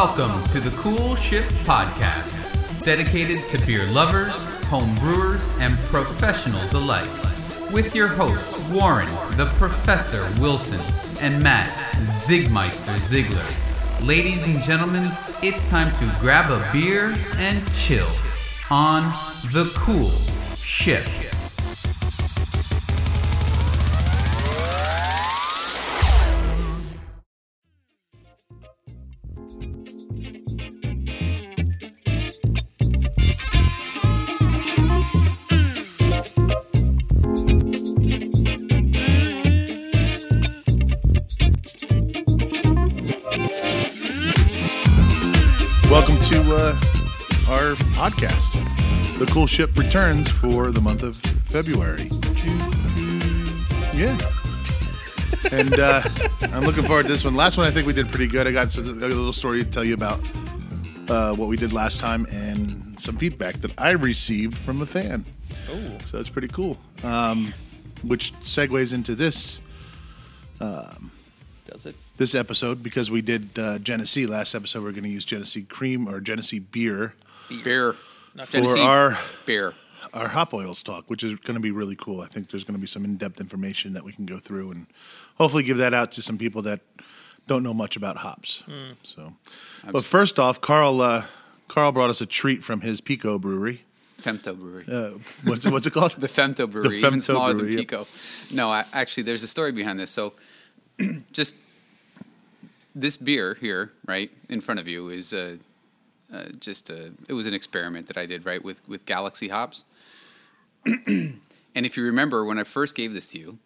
Welcome to the Coolship Podcast, dedicated to beer lovers, home brewers, and professionals alike. With your hosts, Warren, the Professor Wilson, and Matt, Czig Meister Ziegler. Ladies and gentlemen, it's time to grab a beer and chill on the Cool Ship. Ship returns for the month of February. Yeah. And uh, I'm looking forward to this one. Last one, I think we did pretty good. I got a little story to tell you about uh, what we did last time and some feedback that I received from a fan. Oh, So that's pretty cool. Um, which segues into this does it? this episode because we did uh, Genesee last episode. We're going to use Genesee cream or Genesee beer beer. For Genesee our beer. our hop oils talk, which is going to be really cool. I think there's going to be some in depth information that we can go through and hopefully give that out to some people that don't know much about hops. So, but first off, Carl uh, Carl brought us a treat from his Pico Brewery. Femto Brewery. Uh, what's it, what's it called? the Femto Brewery, even Femto smaller Brewery, than yep. Pico. No, I, actually, there's a story behind this. So, just this beer here, right in front of you, is uh, uh, just a. It was an experiment that I did, right, with with Galaxy hops. and if you remember, when I first gave this to you,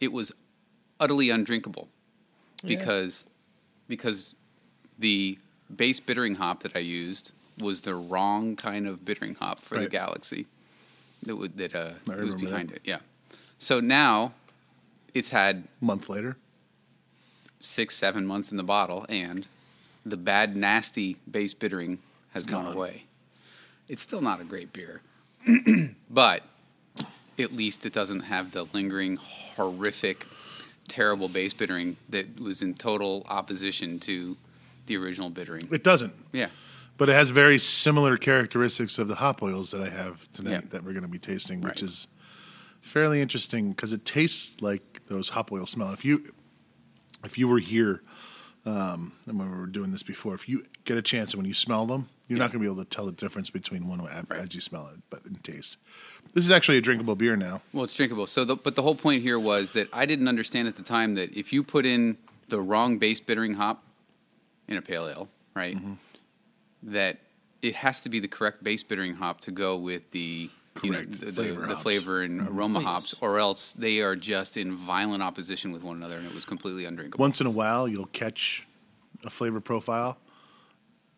it was utterly undrinkable because because the base bittering hop that I used was the wrong kind of bittering hop for the Galaxy that would that uh, was behind that. it. Yeah. So now it's had A month later. six, seven months in the bottle, and the bad, nasty base bittering has gone Gone. away. It's still not a great beer, but at least it doesn't have the lingering, horrific, terrible base bittering that was in total opposition to the original bittering. It doesn't, Yeah. but it has very similar characteristics of the hop oils that I have tonight Yeah. that we're going to be tasting, which Right. is fairly interesting because it tastes like those hop oil smell. If you if you were here um, and when we were doing this before, if you get a chance and when you smell them, you're not going to be able to tell the difference between one as, Right. as you smell it, but in taste. This is actually a drinkable beer now. Well, it's drinkable. So, the, but the whole point here was that I didn't understand at the time that if you put in the wrong base bittering hop in a pale ale, right, Mm-hmm. that it has to be the correct base bittering hop to go with the you know the, the, flavor the hops. Mm-hmm. flavor and aroma Please. hops, or else they are just in violent opposition with one another, and it was completely undrinkable. Once in a while, you'll catch a flavor profile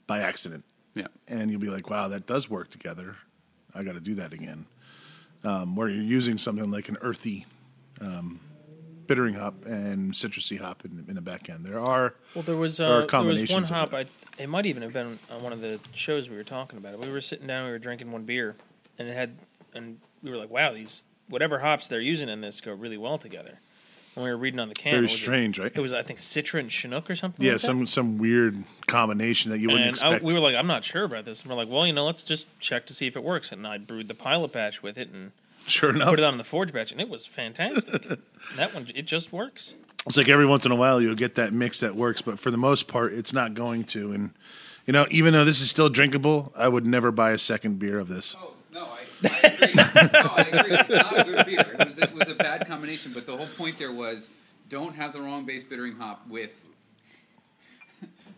by accident. yeah, and you'll be like, "Wow, that does work together. I got to do that again." Um, where you're using something like an earthy um, bittering hop and citrusy hop in, in the back end. There are Well, there was There are uh, there was one hop. it. I it might even have been on one of the shows we were talking about it. We were sitting down, we were drinking one beer, and it had, and we were like, "Wow, these whatever hops they're using in this go really well together." When we were reading on the can, very it was strange, right? It was, I think, Citra and Chinook or something. yeah, like that. some some weird combination that you wouldn't and I, expect. we were like, I'm not sure about this. And we're like, well, you know, let's just check to see if it works. And I brewed the pilot batch with it and sure enough, put it on the forge batch, and it was fantastic. that one, it just works. it's like every once in a while you'll get that mix that works, but for the most part, it's not going to. And you know, even though this is still drinkable, I would never buy a second beer of this. Oh no, I, agree. no, I agree. It's not a good beer. It was, it was a bad combination, but the whole point there was don't have the wrong base bittering hop with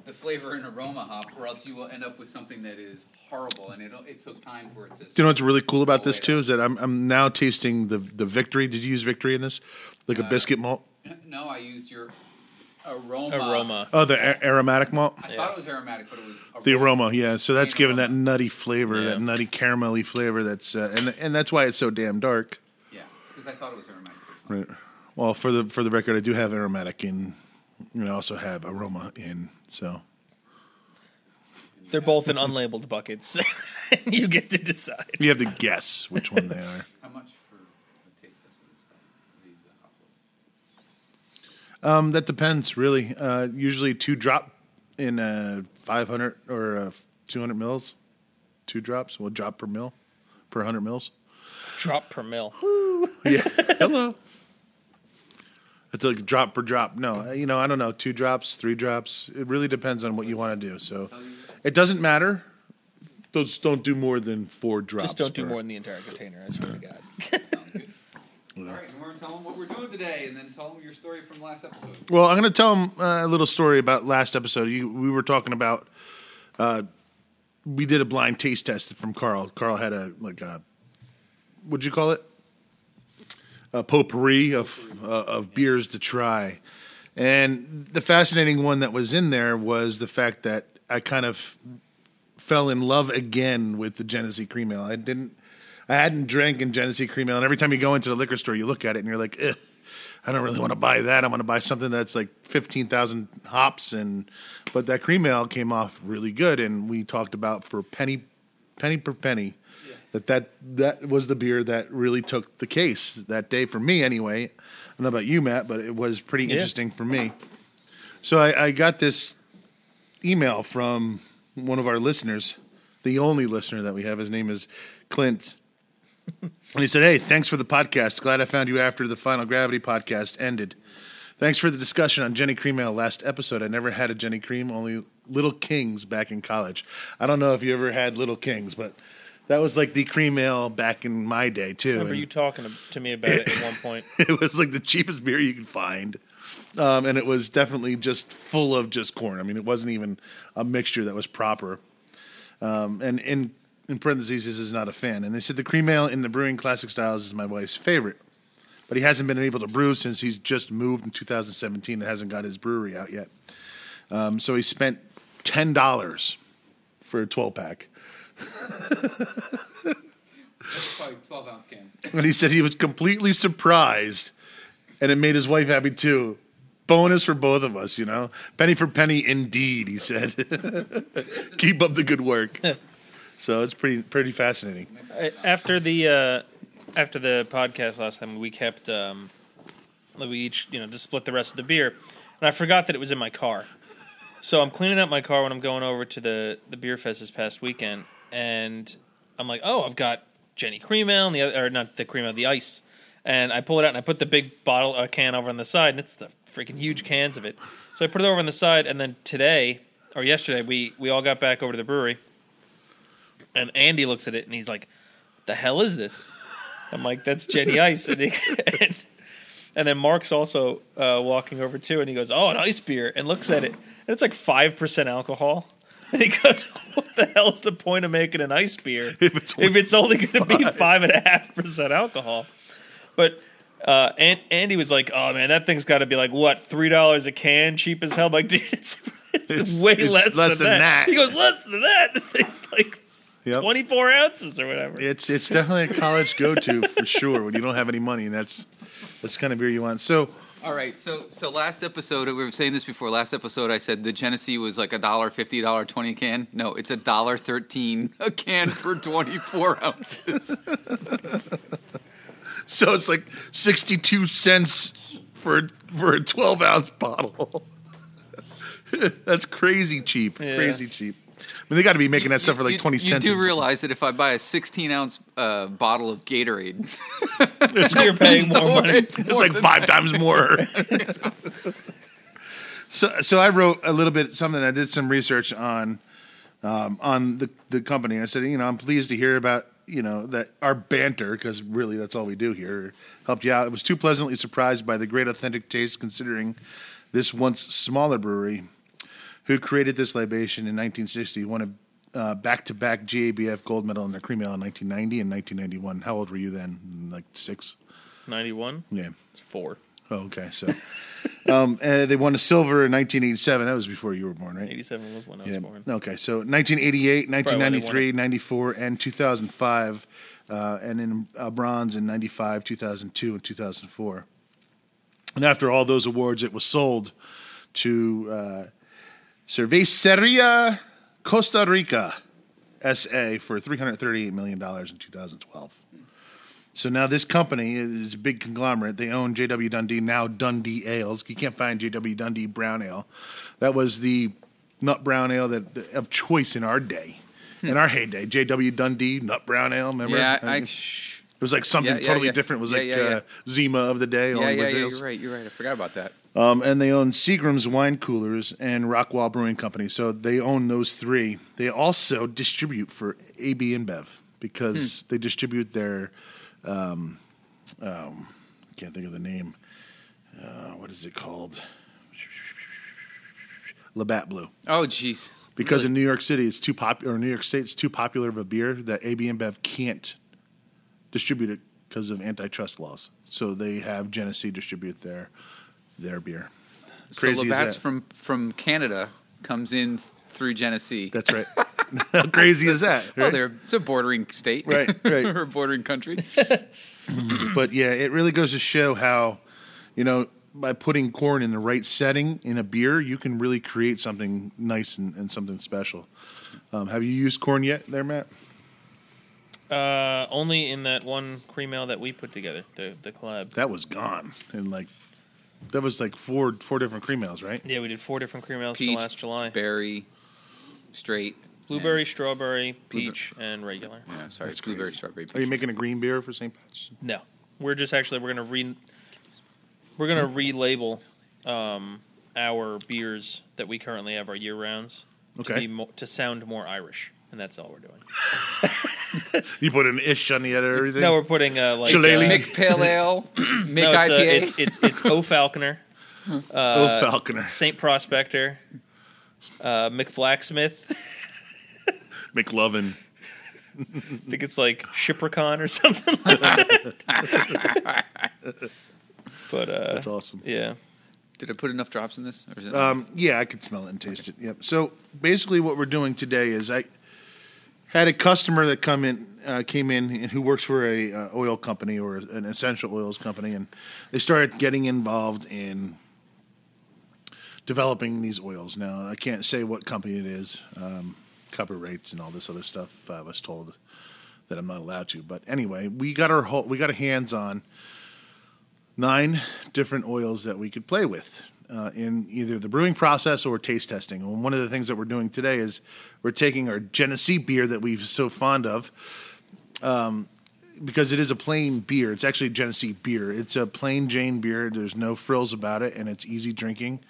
the flavor and aroma hop, or else you will end up with something that is horrible. And it it took time for it to. Do you know what's really cool about this too is that I'm I'm now tasting the the victory. Did you use victory in this? Like a Uh, biscuit malt? No, I used your aroma. Aroma. Oh, the a- aromatic malt. I thought it was aromatic, but it was The aroma, yeah. So that's Plain giving that nutty flavor, that nutty caramelly flavor. That's uh, and and that's why it's so damn dark. Yeah, because I thought it was aromatic. personally. Right. Well, for the for the record, I do have aromatic in. And I also have aroma in. So They're both in unlabeled buckets. you get to decide. you have to guess which one they are. How much for the taste test of this stuff? These uh, hop oils? Um, that depends, really. Uh, usually two drop in a 500 or uh, 200 mils, two drops, one drop per mil, per 100 mils. Drop per mil. Yeah. Hello. It's like drop per drop. No, uh, you know, I don't know. Two drops, three drops. It really depends on what you want to do. So it doesn't matter. Those don't do more than four drops. Just don't do per- more than the entire container. I swear to God. All right, and we're gonna tell them what we're doing today, and then tell them your story from last episode. Well, I'm going to tell them uh, a little story about last episode. You, we were talking about. Uh, we did a blind taste test from Carl. Carl had a like a, what'd you call it? A potpourri of uh, of beers to try, and the fascinating one that was in there was the fact that I kind of fell in love again with the Genesee Cream Ale. I didn't. I hadn't drank in Genesee Cream Ale, and every time you go into the liquor store, you look at it and you're like, I don't really want to buy that. I want to buy something that's like fifteen thousand hops, and but that cream ale came off really good, and we talked about for penny, penny per penny, that that that was the beer that really took the case that day for me anyway. I don't know about you, Matt, but it was pretty Yeah. interesting for me. So I, I got this email from one of our listeners, the only listener that we have. His name is Clint. And he said, Hey, thanks for the podcast. Glad I found you after the Final Gravity podcast ended. Thanks for the discussion on Genny Cream Ale last episode. I never had a Genny Cream, only Little Kings back in college. I don't know if you ever had Little Kings, but that was like the cream ale back in my day, too. Remember And- you talking to, me about it at one point? it was like the cheapest beer you could find. Um, and it was definitely just full of just corn. I mean, it wasn't even a mixture that was proper. Um, and in in parentheses, this is not a fan. And they said the cream ale in the brewing classic styles is my wife's favorite, but he hasn't been able to brew since he's just moved in 2017 and hasn't got his brewery out yet. Um, so he spent ten dollars for a 12 pack. That's probably twelve ounce cans. And he said he was completely surprised, and it made his wife happy too. Bonus for both of us, you know. Penny for penny, indeed. He said, "Keep up the good work." so it's pretty pretty fascinating. After the uh, after the podcast last time, we kept um, we each you know just split the rest of the beer, and I forgot that it was in my car. So I'm cleaning up my car when I'm going over to the the beer fest this past weekend, and I'm like, oh, I've got Genny Cream Ale and the other, or not the cream ale, the ice, and I pull it out and I put the big bottle uh, can over on the side, and it's the freaking huge cans of it. So I put it over on the side, and then today or yesterday we we all got back over to the brewery, and Andy looks at it and he's like, "The hell is this?" I'm like, "That's Genny Ice," and, he, and, and then Mark's also uh, walking over too, and he goes, "Oh, an ice beer," and looks at it, and it's like five percent alcohol. And he goes, "What the hell's the point of making an ice beer If it's it's only going to be five and a half percent alcohol?" But uh, and Andy was like, "Oh man, that thing's got to be like what three dollars a can, cheap as hell." I'm like, dude, it's it's, It's- way it's less, less than, than that. that. He goes, "Less than that." Thing's like Yep. twenty four ounces or whatever. It's it's definitely a college go to for sure when you don't have any money, and that's that's the kind of beer you want. So All right, so so last episode we were saying this before. Last episode I said the Genesee was like a dollar fifty, dollar twenty can. No, it's a dollar thirteen a can for twenty four ounces. so it's like sixty two cents for for a twelve ounce bottle. that's crazy cheap, Yeah. crazy cheap. I mean, they got to be making that stuff for like You- twenty you, cents. You do a- realize that if I buy a sixteen ounce uh, bottle of Gatorade, it's, You're paying more more- money. it's It's like than five times more. so, so I wrote a little bit something. I did some research on um, on the the company. I said, you know, I'm pleased to hear about you know that our banter because really that's all we do here helped you out. I was too pleasantly surprised by the great authentic taste, considering this once smaller brewery who created this libation in 1960 won a uh, back-to-back GABF gold medal in their cream ale in 1990 and 1991. How old were you then? Like six? Ninety one. Yeah. It's four. Oh, okay. So, um, and they won a silver in 1987. That was before you were born, right? Eighty seven was when I was Yeah. born. Okay. So, 1988, probably 1993, won 94, and 2005, uh, and then uh, bronze in 95, 2002, and 2004. And after all those awards, it was sold to uh, Cerveceria Costa Rica SA for $338 million in 2012. So now this company is a big conglomerate. They own JW Dundee, now Dundee Ales. You can't find JW Dundee Brown Ale. That was the nut brown ale that of choice in our day, in our heyday. J.W. Dundee nut brown ale. Remember? Hmm. Yeah, I, it was like something Yeah, yeah, totally yeah. different. It was like. Uh, Zima of the day. yeah, yeah, yeah. You're right. You're right. I forgot about that. Um, and they own Seagram's Wine Coolers and Rockwall Brewing Company. So they own those three. They also distribute for AB InBev because Hmm. they distribute their, um, um, can't think of the name. Uh, what is it called? Labatt Blue. Oh, jeez. Because Really? in New York City, it's too popular. Or New York State, it's too popular of a beer that AB InBev can't distribute it because of antitrust laws. So they have Genesee distribute their their beer. Crazy so as Labatt's that. from from Canada comes in through Genesee. That's right. How crazy is that? Oh, right? they're it's a bordering state, Right, right. or a bordering country. but yeah, it really goes to show how, you know, by putting corn in the right setting in a beer, you can really create something nice and, and something special. Um, have you used corn yet, there, Matt? Uh, only in that one cream ale that we put together, the the collab. That was gone, and like, that was like four four different cream ales, right? Yeah, we did four different cream ales Peach, for last July: berry, straight, blueberry, and- strawberry, peach, and regular. yeah, sorry, That's blueberry, crazy. strawberry. Are you making a green beer for St. Pat's? No, we're just actually we're gonna re we're gonna relabel um, our beers that we currently have our year rounds to Okay. be mo- to sound more Irish, and that's all we're doing. You put an ish on the end of everything. No, we're putting uh, like Shillelagh. uh, Mick Pale Ale, Mick no, it's, uh, IPA. it's it's it's O Falconer, uh, Falconer, Saint Prospector, uh, McBlacksmith. McLovin. I think it's like Shipricon or something. Like that. but uh, That's awesome. yeah, Did I put enough drops in this? Or is it Um, yeah, I could smell it and taste it. Yep. So basically, what we're doing today is I had a customer that come in, uh, came in, and who works for a uh, oil company or an essential oils company, and they started getting involved in developing these oils. Now, I can't say what company it is, um, cover rates and all this other stuff. I was told that I'm not allowed to, but anyway, we got our whole, we got our hands on nine different oils that we could play with uh, in either the brewing process or taste testing. And one of the things that we're doing today is we're taking our Genesee beer that we're so fond of, um, because it is a plain beer. It's actually Genesee beer. It's a plain Jane beer. There's no frills about it, and it's easy drinking.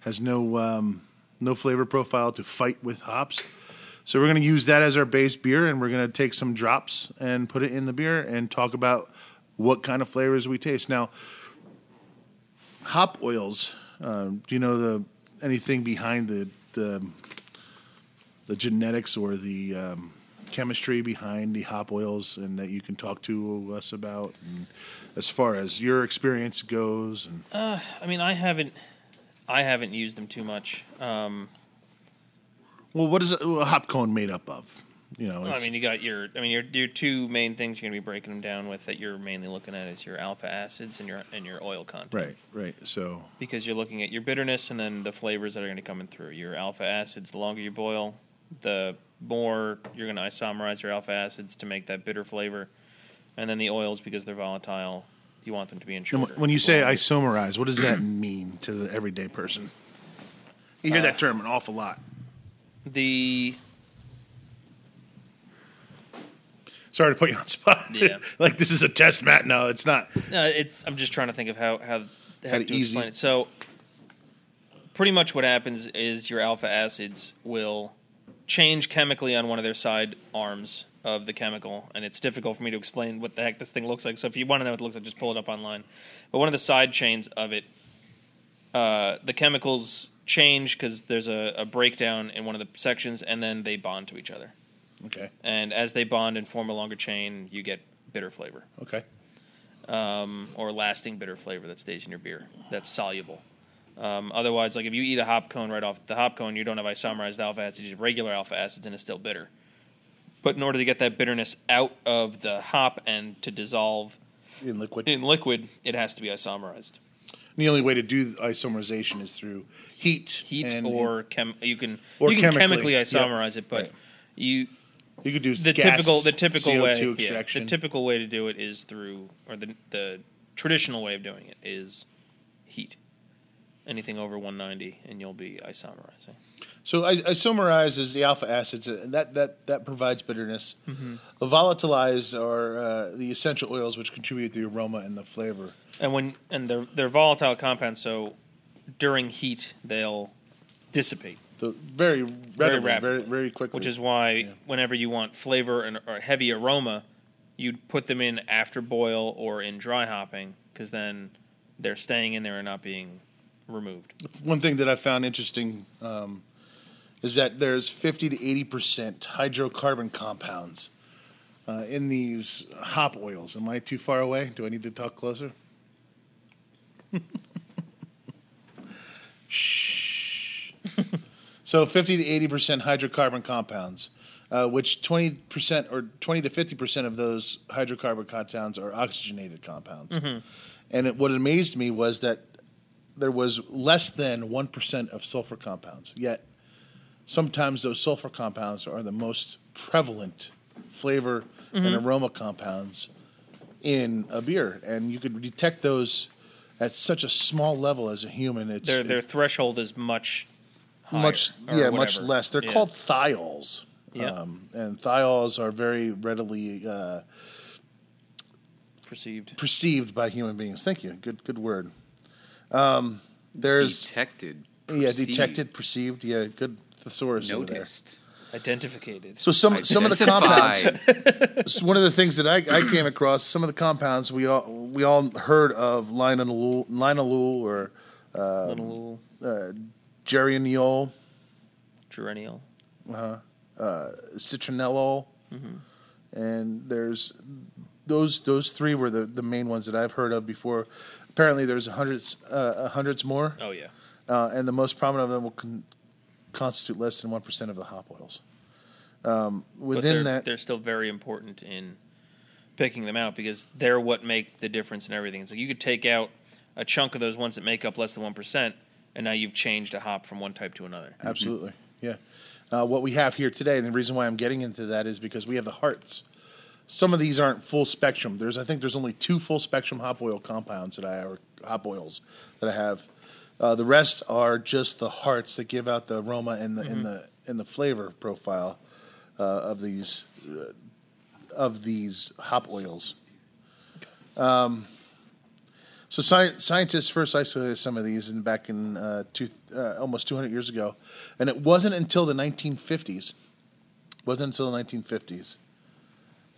Has no um, no flavor profile to fight with hops. So we're going to use that as our base beer, and we're going to take some drops and put it in the beer and talk about what kind of flavors we taste. Now, hop oils. Um, do you know the anything behind the the the genetics or the um, chemistry behind the hop oils, and that you can talk to us about, and as far as your experience goes, and I mean, I haven't I haven't used them too much. Um, well, what is a, a hop cone made up of? You know, I mean, you got your I mean your your two main things you're going to be breaking them down with that you're mainly looking at is your alpha acids and your and your oil content. right, right. So because you're looking at your bitterness and then the flavors that are going to come in through. Your alpha acids, the longer you boil, the more you're going to isomerize your alpha acids to make that bitter flavor. And then the oils, because they're volatile, you want them to be in shorter. when you say longer. isomerize, what does that mean to the everyday person? You hear that uh, term an awful lot. the Sorry to put you on the spot. Yeah. like this is a test, Matt. No, it's not. Uh, it's. I'm just trying to think of how how, how to to easy- explain it. So, pretty much what happens is your alpha acids will change chemically on one of their side arms of the chemical, and it's difficult for me to explain what the heck this thing looks like. So, if you want to know what it looks like, just pull it up online. But one of the side chains of it, uh, the chemicals change because there's a, a breakdown in one of the sections, and then they bond to each other. Okay. And as they bond and form a longer chain, you get bitter flavor Okay. um, or lasting bitter flavor that stays in your beer that's soluble. Um, otherwise, like if you eat a hop cone right off the hop cone, you don't have isomerized alpha acids, you have regular alpha acids, and it's still bitter. But in order to get that bitterness out of the hop and to dissolve In liquid. in liquid, it has to be isomerized. the only way to do isomerization is through heat. Heat and or chem, you can Or you can chemically, chemically, yep. isomerize it, but Right. you you could do the gas, typical the typical CO2 way yeah, the typical way to do it is through or the the traditional way of doing it is heat anything over 190 and you'll be isomerizing So I, isomerize is the alpha acids that that that provides bitterness. Mm-hmm. The volatilized are uh, the essential oils which contribute the aroma and the flavor. And when and they're they're volatile compounds, so during heat they'll dissipate, The very readily, very rapidly. very, quickly. which is why Yeah. whenever you want flavor and or heavy aroma, you'd put them in after boil or in dry hopping because then they're staying in there and not being removed. one thing that I found interesting um, is that there's 50 to 80 percent hydrocarbon compounds uh, in these hop oils. Am I too far away? Do I need to talk closer? Shh. so 50 to 80 percent hydrocarbon compounds, uh, which 20 percent or 20 to 50 percent of those hydrocarbon compounds are oxygenated compounds. And it, what amazed me was that there was less than 1% of sulfur compounds. Yet, sometimes those sulfur compounds are the most prevalent flavor and aroma compounds in a beer. And you could detect those at such a small level as a human. It's Their their it's threshold is much higher, much, or yeah, much less. They're Yeah. called thiols. Yeah. Um, and thiols are very readily uh, perceived. perceived by human beings. Thank you. Good, good word. Um, there's detected. yeah, perceived, detected, perceived. Yeah, good thesaurus over there. noticed. Identificated. So some some of the compounds. One of the things that I, I came across, some of the compounds we all we all heard of linalool, linalool or Little uh, geraniol, geraniol. Uh-huh, uh, citronellol, and there's those those three were the, the main ones that I've heard of before. Apparently, there's hundreds uh, hundreds more, Oh yeah. uh, and the most prominent of them will con- constitute less than one percent of the hop oils. Um, within they're, that, they're still very important in picking them out because they're what make the difference in everything. So you could take out a chunk of those ones that make up less than one percent, and now you've changed a hop from one type to another. Absolutely, yeah. Uh, what we have here today, and the reason why I'm getting into that is because we have the hearts. Some of these aren't full spectrum. There's, I think, there's only two full spectrum hop oil compounds that I or hop oils that I have. Uh, the rest are just the hearts that give out the aroma and the and the and the flavor profile uh, of these uh, of these hop oils. Um, so sci- scientists first isolated some of these in back in uh, two, uh, almost 200 years ago, and it wasn't until the 1950s, wasn't until the 1950s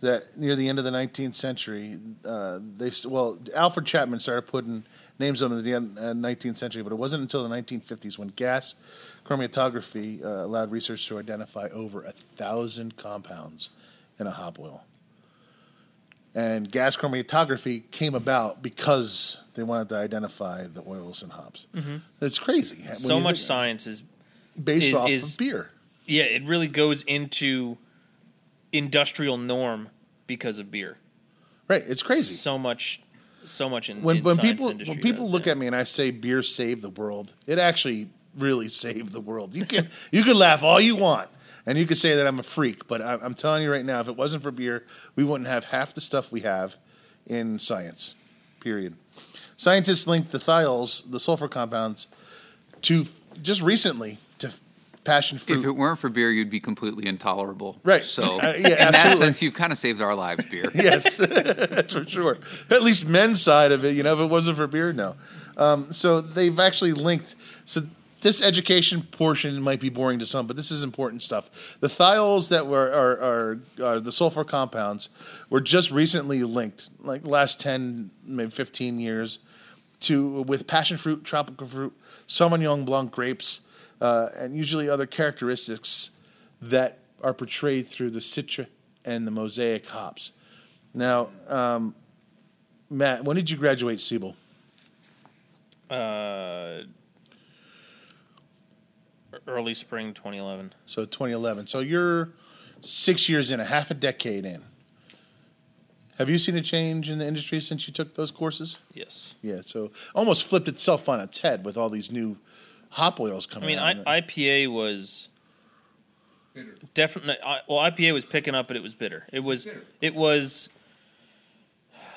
that near the end of the 19th century, uh, they well Alfred Chapman started putting names on them at the end, uh, 19th century, but it wasn't until the 1950s when gas chromatography uh, allowed research to identify over a thousand compounds in a hop oil. And gas chromatography came about because they wanted to identify the oils and hops. It's crazy. Mm-hmm. So much science is based is- off is- of beer. yeah, it really goes into industrial norm because of beer. Right, it's crazy. So much, so much in when in when people industry when people look yeah. at me and I say beer saved the world, it actually really saved the world. You can you can laugh all you want, and you could say that I'm a freak, but I, I'm telling you right now, if it wasn't for beer, we wouldn't have half the stuff we have in science. Period. Scientists linked the thiols, the sulfur compounds, to just recently to passion fruit. If it weren't for beer, you'd be completely intolerable. Right. So, Uh, yeah, in that sense, you kind of saved our lives, beer. yes, that's for sure. At least men's side of it, you know, if it wasn't for beer, no. Um, so they've actually linked. So this education portion might be boring to some, but this is important stuff. The thiols that were are, are, are the sulfur compounds were just recently linked, like last ten, maybe fifteen years, to with passion fruit, tropical fruit, Sauvignon Blanc grapes, uh, and usually other characteristics that are portrayed through the Citra and the Mosaic hops. Now, um, Matt, when did you graduate Siebel? uh, early spring 2011. So 2011. So you're six years in, a half a decade in. Have you seen a change in the industry since you took those courses? Yes, Yeah, so almost flipped itself on its head with all these new hop oils coming. I mean out. I, IPA was definitely well IPA was picking up, but it was bitter. It was it was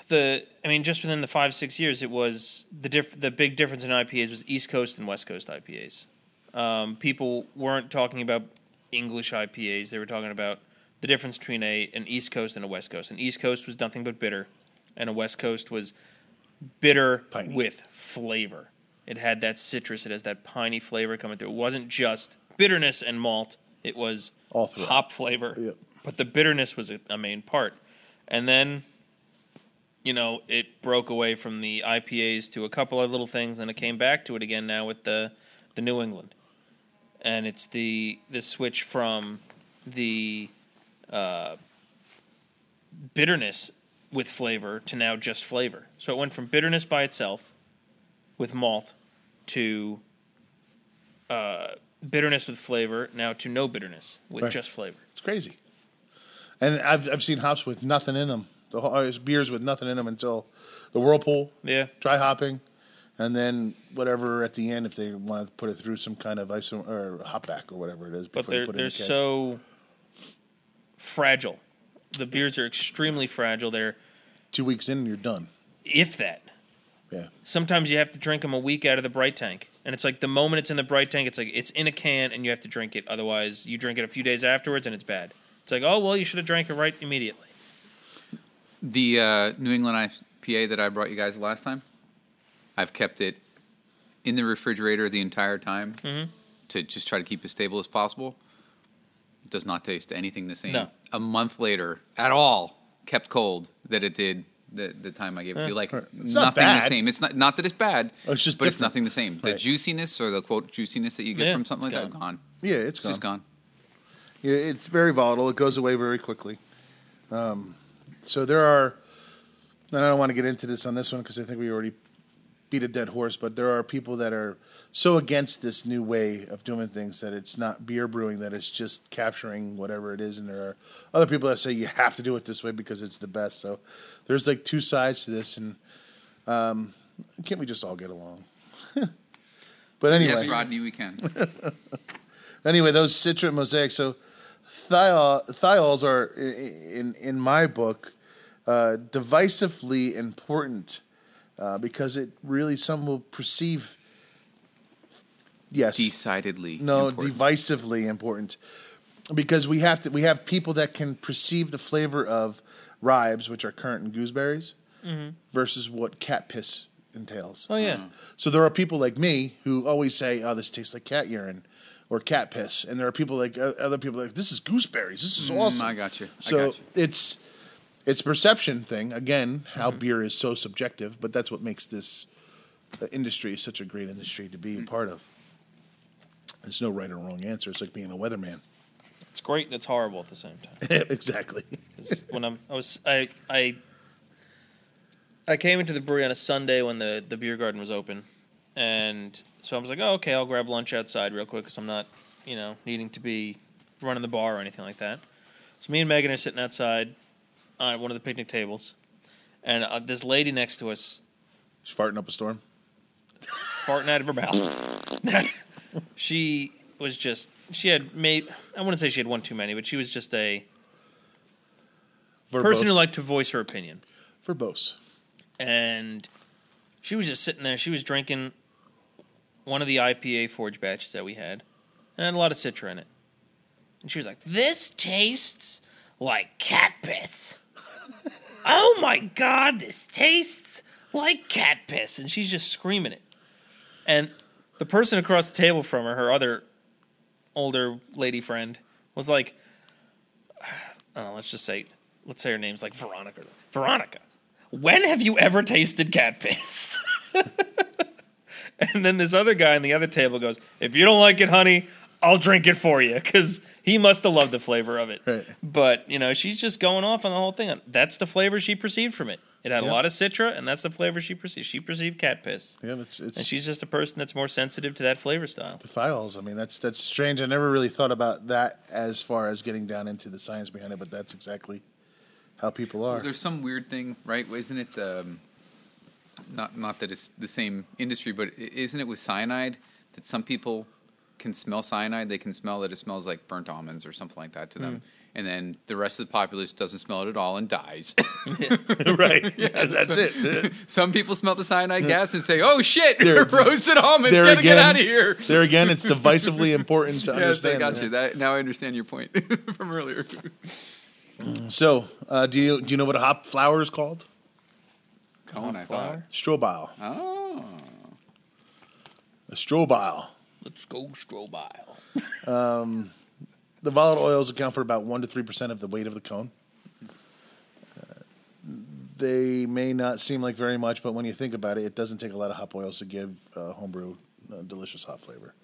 the I mean just within the five six years, it was the diff, the big difference in IPAs was East Coast and West Coast IPAs. Um, people weren't talking about English IPAs. They were talking about the difference between a an East Coast and a West Coast. An East Coast was nothing but bitter, and a West Coast was bitter Piney. with flavor. It had that citrus. It has that piney flavor coming through. It wasn't just bitterness and malt. It was All throughout. hop flavor. Yep. But the bitterness was a, a main part. And then, you know, it broke away from the IPAs to a couple of little things, and it came back to it again now with the the New England. And it's the the switch from the uh, bitterness with flavor to now just flavor. So it went from bitterness by itself with malt to uh, bitterness with flavor now to no bitterness with Right. just flavor. It's crazy. And I've I've seen hops with nothing in them. The whole, uh, beers with nothing in them until the whirlpool, Yeah. dry hopping, and then whatever at the end if they want to put it through some kind of iso or hop back or whatever it is. but before they they're put it in they're the keg. so fragile. The beers are extremely fragile. They're two weeks in and you're done. if that. Yeah. Sometimes you have to drink them a week out of the bright tank, and it's like the moment it's in the bright tank, it's like it's in a can, and you have to drink it. Otherwise, you drink it a few days afterwards, and it's bad. It's like, oh well, you should have drank it right immediately. The uh, New England IPA that I brought you guys last time, I've kept it in the refrigerator the entire time Mhm. to just try to keep as stable as possible. It does not taste anything the same. No. A month later, at all, kept cold that it did the, the time I gave it to you. Like Right. It's not nothing the same. It's not not that it's bad. Oh, it's just but it's nothing the same. The Right. juiciness or the quote juiciness that you get Yeah, from something like that gone. gone. Yeah, it's, It's gone. just gone. Yeah, it's very volatile. It goes away very quickly. Um, so there are, and I don't want to get into this on this one because I think we already beat a dead horse. But there are people that are so against this new way of doing things that it's not beer brewing; that it's just capturing whatever it is. And there are other people that say you have to do it this way because it's the best. So there's like two sides to this, and um, can't we just all get along? but anyway, Yes, Rodney, we can. Anyway, those citrate mosaics. So thiol, thiols are, in in my book, uh, divisively important uh, because it really some will perceive. Yes, Decidedly. no, important. divisively important because we have to we have people that can perceive the flavor of ribes, which are currant and gooseberries, versus what cat piss entails. Oh yeah, So there are people like me who always say, "Oh, this tastes like cat urine." Or cat piss, and there are people like uh, other people like this is gooseberries. This is Mm, awesome. I got you. I So got you. it's it's perception thing again. How beer is so subjective, but that's what makes this uh, industry such a great industry to be a part of. There's no right or wrong answer. It's like being a weatherman. it's great and it's horrible at the same time. exactly. when I'm, I was, I, I, I came into the brewery on a Sunday when the the beer garden was open, and so I was like, oh, okay, I'll grab lunch outside real quick because I'm not, you know, needing to be running the bar or anything like that. So me and Megan are sitting outside on one of the picnic tables, and uh, this lady next to us Just farting up a storm. farting out of her mouth. she was just she had made I wouldn't say she had one too many, but she was just a person who liked to voice her opinion. verbose. and she was just sitting there. She was drinking one of the IPA forge batches that we had, and had a lot of citra in it. And she was like, "This tastes like cat piss." Oh my god, this tastes like cat piss! And she's just screaming it. And the person across the table from her, her other older lady friend, was like, know, oh, let's just say, let's say her name's like Veronica. Veronica, when have you ever tasted cat piss? and then this other guy on the other table goes, if you don't like it, honey, I'll drink it for you because he must have loved the flavor of it. Right. But you know, she's just going off on the whole thing. That's the flavor she perceived from it. It had a lot of citra, and that's the flavor she perceived. She perceived cat piss, Yeah, it's it's and she's just a person that's more sensitive to that flavor style. the thiols. I mean, that's that's strange. I never really thought about that as far as getting down into the science behind it, but that's exactly how people are. There's some weird thing, right? Isn't it? Um, not not that it's the same industry, but isn't it with cyanide that some people can smell cyanide? They can smell that it smells like burnt almonds or something like that to them, and then the rest of the populace doesn't smell it at all and dies. right. Yeah, that's it. Some people smell the cyanide gas and say, "Oh shit, There- roasted almonds, there gotta get out of here." There again, it's divisively important to Yes, I understand. got that. you. That now I understand your point from earlier. So, uh, do you do you know what a hop flower is called? cone, I thought. Strobile. Oh, A strobile. Let's go Strobile. The volatile oils account for about one to three percent of the weight of the cone. Uh, they may not seem like very much, but when you think about it, it doesn't take a lot of hop oils to give uh, homebrew a delicious hop flavor.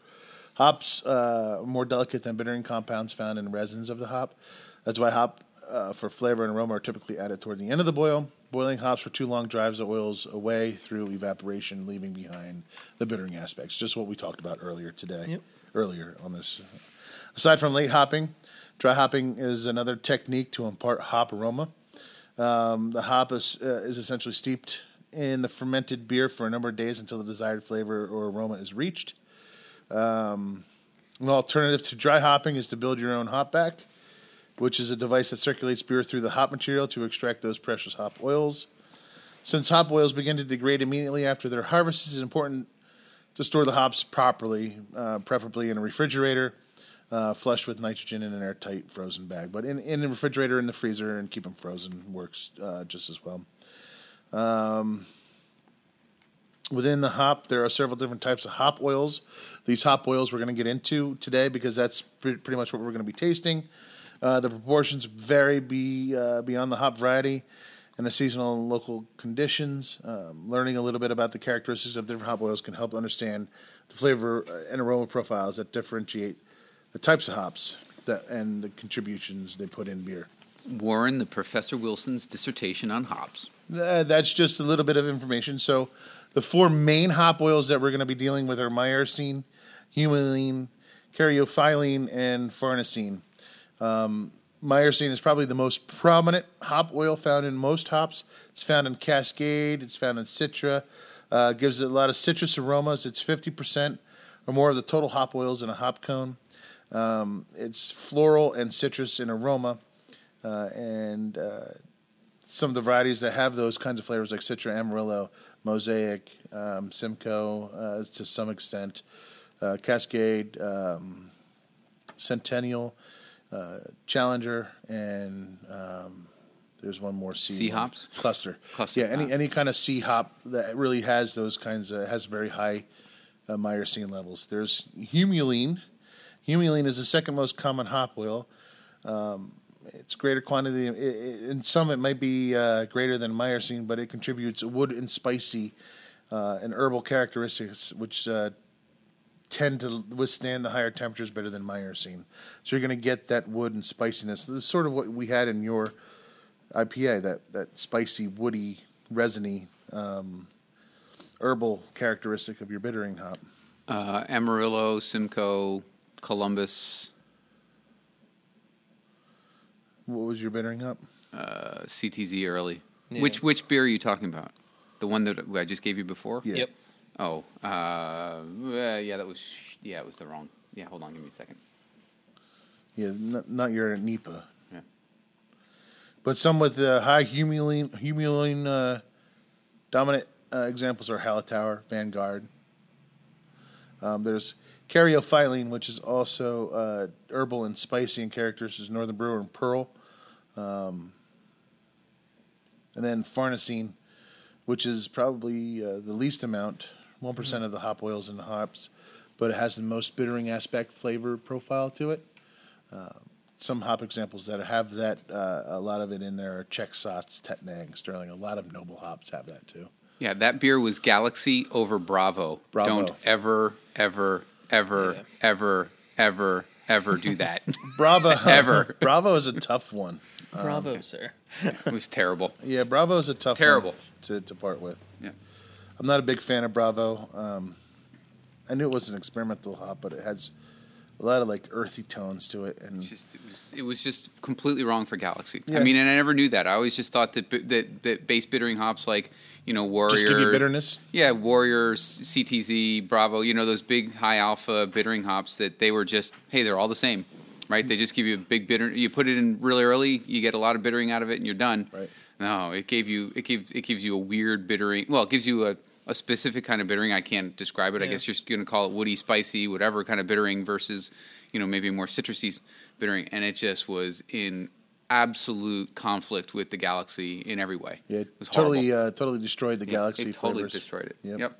Hops uh, are more delicate than bittering compounds found in resins of the hop. That's why hop uh, for flavor and aroma are typically added toward the end of the boil. Boiling hops for too long drives the oils away through evaporation, leaving behind the bittering aspects. Just what we talked about earlier today, Yep. earlier on this. Aside from late hopping, dry hopping is another technique to impart hop aroma. Um, the hop is, uh, is essentially steeped in the fermented beer for a number of days until the desired flavor or aroma is reached. Um, an alternative to dry hopping is to build your own hop back, which is a device that circulates beer through the hop material to extract those precious hop oils. Since hop oils begin to degrade immediately after their harvest, it is important to store the hops properly, uh, preferably in a refrigerator, uh, flushed with nitrogen in an airtight frozen bag. But in, in the refrigerator, in the freezer, and keep them frozen works uh, just as well. Um, within the hop, there are several different types of hop oils. These hop oils we're going to get into today because that's pre- pretty much what we're going to be tasting. Uh, the proportions vary be, uh, beyond the hop variety and the seasonal and local conditions. Um, learning a little bit about the characteristics of different hop oils can help understand the flavor uh, and aroma profiles that differentiate the types of hops that and the contributions they put in beer. Warren, the Professor Wilson's dissertation on hops. Uh, that's just a little bit of information. So, the four main hop oils that we're going to be dealing with are myrcene, humulene, caryophyllene, and farnesene. Um, myrcene is probably the most prominent hop oil found in most hops. It's found in Cascade. It's found in Citra. Uh, gives it a lot of citrus aromas. It's fifty percent or more of the total hop oils in a hop cone. Um, it's floral and citrus in aroma, uh, and uh, some of the varieties that have those kinds of flavors, like Citra, Amarillo, Mosaic, um, Simcoe, uh, to some extent, uh, Cascade, um, Centennial, uh, Challenger, and um, there's one more C, C hops cluster. Cluster, Yeah, any ah. any kind of C hop that really has those kinds of has very high uh, myrcene levels. There's humulene. Humulene is the second most common hop oil. Um, it's greater quantity. i- i- In some, it might be uh, greater than myrcene, but it contributes wood and spicy uh, and herbal characteristics, which uh, tend to withstand the higher temperatures better than myrcene. So you're going to get that wood and spiciness. This is sort of what we had in your IPA, that, that spicy, woody, resiny, um, herbal characteristic of your bittering hop. Uh, Amarillo, Simcoe, Columbus, What was your bittering hop? uh, CTZ early. Yeah. Which which beer are you talking about? The one that I just gave you before? Yeah. Yep. Oh, uh, uh, yeah, that was yeah, it was the wrong. Yeah, hold on, give me a second. Yeah, not, not your NEPA. Yeah. But some with uh, high humulene, humulene uh, dominant uh, examples are Hallertauer, Vanguard. Um, there's caryophyllene, which is also uh, herbal and spicy in characters, is Northern Brewer and Pearl. Um, and then farnesene, which is probably uh, the least amount, one mm-hmm. of the hop oils in the hops, but it has the most bittering aspect flavor profile to it um, some hop examples that have that uh, a lot of it in there are Czech Saaz, Tettnang, Sterling. A lot of noble hops have that too. Yeah, that beer was Galaxy over Bravo. Bravo. Don't ever, ever, ever, Yeah. ever, ever, ever do that. Bravo, Ever. Bravo is a tough one. Bravo, um, sir. it was terrible. Yeah, Bravo is a tough Terrible. one to to part with. Yeah. I'm not a big fan of Bravo. Um, I knew it was an experimental hop, but it has a lot of like earthy tones to it, and just, it, was, it was just completely wrong for Galaxy. Yeah. I mean, and I never knew that. I always just thought that that, that base bittering hops like you know Warrior, just give you bitterness. yeah, Warriors, CTZ, Bravo, you know those big high alpha bittering hops that they were just hey, they're all the same. right? They just give you a big bitter. You put it in really early, you get a lot of bittering out of it, and you're done. Right. No, it gave you it gives it gives you a weird bittering. Well, it gives you a, a specific kind of bittering. I can't describe it. I guess you're going to call it woody, spicy, whatever kind of bittering versus you know maybe more citrusy bittering, and it just was in absolute conflict with the galaxy in every way. Yeah, it was totally, uh, totally destroyed the Yeah, galaxy It totally flavors. destroyed it. Yep. yep.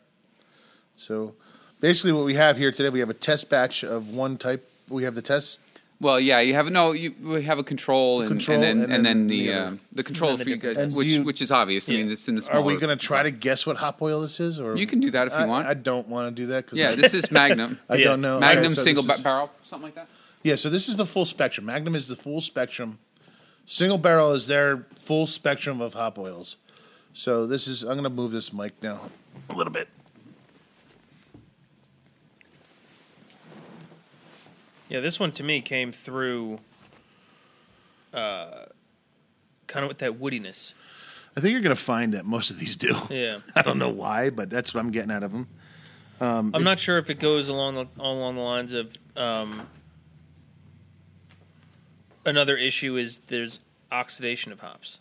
So basically, what we have here today, we have a test batch of one type. We have the test. Well, yeah, you have no, you we have a control and, Control and then and and, then then, the the uh, the control And for you guys, which you- which is obvious. I mean, Yeah. this in the Are we going to try to guess what hop oil this is? Or You can do that if you I, want. I don't want to do that. Cause yeah, this is Magnum. I Yeah. don't know. Magnum All right, so single this is- barrel, something like that. Yeah, so this is the full spectrum. Magnum is the full spectrum. Single barrel is their full spectrum of hop oils. So this is. I'm going to move this mic now a little bit. Yeah, this one to me came through uh, kind of with that woodiness. I think you're going to find that most of these do. Yeah. I don't know why, but that's what I'm getting out of them. I'm not sure if it goes along the, along the lines of um, another issue is there's oxidation of hops,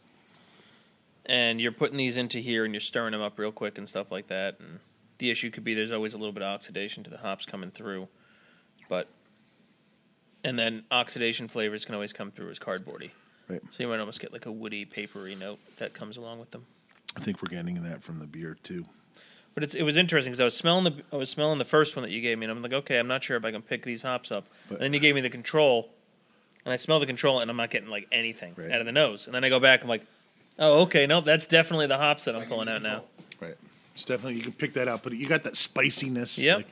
and you're putting these into here and you're stirring them up real quick and stuff like that. And the issue could be there's always a little bit of oxidation to the hops coming through, but and then oxidation flavors can always come through as cardboardy. Right. So you might almost get like a woody, papery note that comes along with them. I think we're getting that from the beer too. But it's, it was interesting because I was smelling the I was smelling the first one that you gave me, and I'm like, okay, I'm not sure if I can pick these hops up. But- and then you gave me the control, and I smell the control, and I'm not getting like anything Right. out of the nose. And then I go back, and I'm like, oh, okay, no, that's definitely the hops that I'm pulling out now. Right. It's definitely you can pick that out, but you got that spiciness, Yep. like,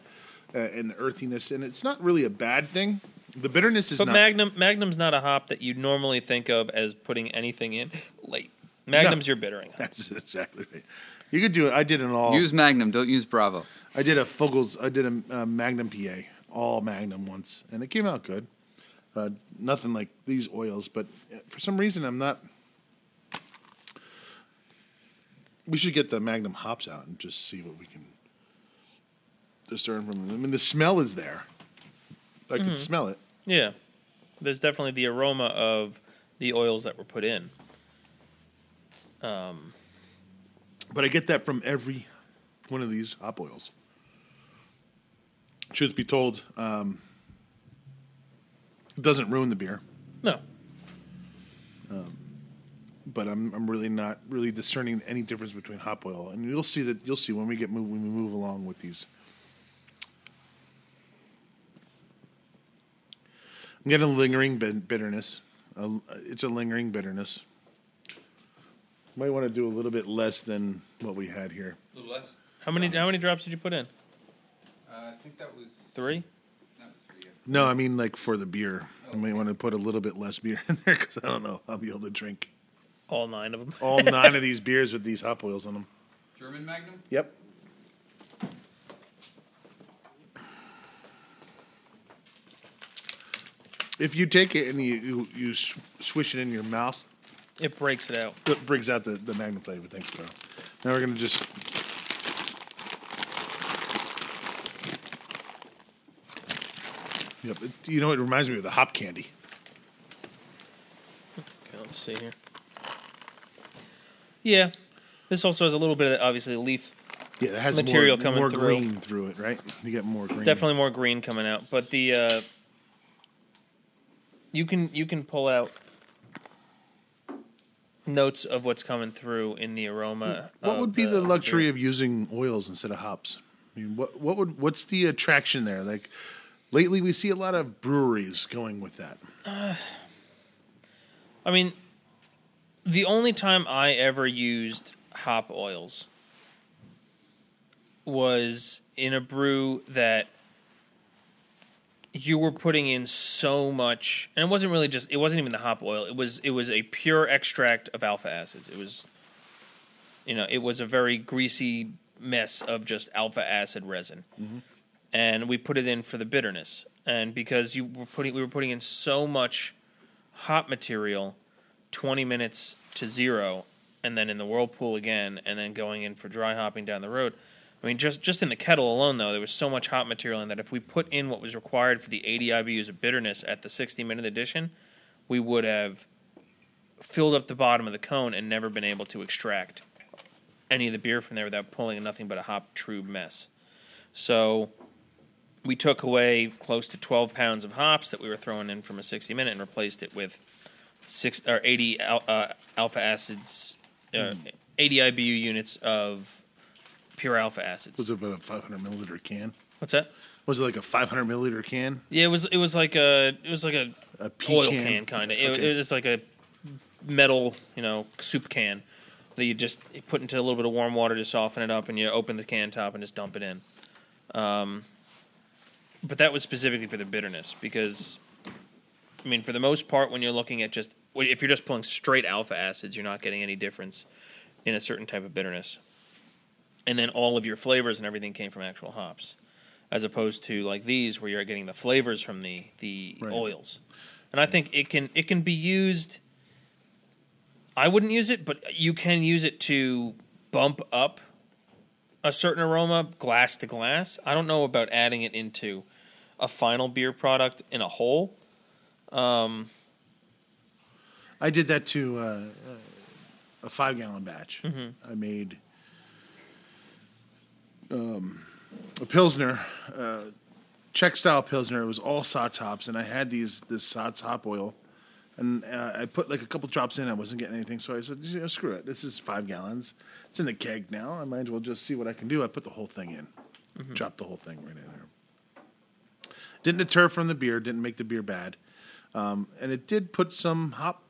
uh, and the earthiness, and it's not really a bad thing. The bitterness is But not. Magnum Magnum's not a hop that you normally think of as putting anything in late. Magnum's your bittering. hop. That's exactly right. You could do it. I did an all. Use Magnum, don't use Bravo. I did a Fuggles. I did a, uh Magnum PA, all Magnum once, and it came out good. Uh, nothing like these oils, but uh, for some reason I'm not. We should get the Magnum hops out and just see what we can discern from them. I mean, the smell is there. I can smell it. Yeah, there's definitely the aroma of the oils that were put in. Um, But I get that from every one of these hop oils. Truth be told, um, it doesn't ruin the beer, no, but I'm I'm really not really discerning any difference between hop oil, and you'll see that you'll see when we get move when we move along with these. I'm getting a lingering bitterness. It's a lingering bitterness. Might want to do a little bit less than what we had here. A little less. how many how many drops did you put in? Uh, I think that was Three. that was three. No, I mean like for the beer. I might want to put a little bit less beer in there because I don't know. I'll be able to drink All nine of them. all nine of these beers with these hop oils on them. German Magnum. Yep. If you take it and you, you, you swish it in your mouth, It breaks it out. it brings out the, the Magnum flavor. Thanks, bro. Now we're going to just. Yep. It, you know, it reminds me of the hop candy. Okay, let's see here. Yeah, this also has a little bit of obviously the leaf, Yeah, it has Material more, coming more through. green through it, right? You get more green. definitely more green coming out, but the uh, you can you can pull out notes of what's coming through in the aroma. What would be the luxury beer. of using oils instead of hops? I mean, what what would what's the attraction there? Like lately, we see a lot of breweries going with that. I mean, the only time I ever used hop oils was in a brew that you were putting in so much and it wasn't really just it wasn't even the hop oil. It was it was a pure extract of alpha acids. It was you know it was a very greasy mess of just alpha acid resin. Mm-hmm. And we put it in for the bitterness. And because you were putting we were putting in so much hop material 20 minutes to zero and then in the whirlpool again and then going in for dry hopping down the road I mean, just just in the kettle alone, though, there was so much hop material in that if we put in what was required for the 80 IBUs of bitterness at the 60 minute edition, we would have filled up the bottom of the cone and never been able to extract any of the beer from there without pulling nothing but a hop trub mess. So we took away close to 12 pounds of hops that we were throwing in from a 60 minute and replaced it with six or 80 al- uh, alpha acids, uh, 80 IBU units of pure alpha acids. Was it about a 500 milliliter can? What's that? Was it like a 500 milliliter can? Yeah, it was. It was like a. It was like a, A oil can? kind of. It, Okay. it was like a metal, you know, soup can that you just put into a little bit of warm water to soften it up, and you open the can top and just dump it in. Um, but that was specifically for the bitterness because, I mean, for the most part, when you're looking at just if you're just pulling straight alpha acids, you're not getting any difference in a certain type of bitterness. And then all of your flavors and everything came from actual hops, as opposed to like these where you're getting the flavors from the the Right. oils. And I think it can it can be used. I wouldn't use it, but you can use it to bump up a certain aroma glass to glass. I don't know about adding it into a final beer product in a whole. Um, I did that to uh, uh, a five gallon batch. Mhm. I made um, a pilsner, uh, Czech style pilsner. It was all Saaz hops, and I had these this Saaz hop oil, and uh, I put like a couple drops in. I wasn't getting anything, so I said, you know, "Screw it. This is five gallons. It's in a keg now. I might as well just see what I can do." I put the whole thing in, dropped the whole thing right in there. Didn't deter from the beer. Didn't make the beer bad, um, and it did put some hop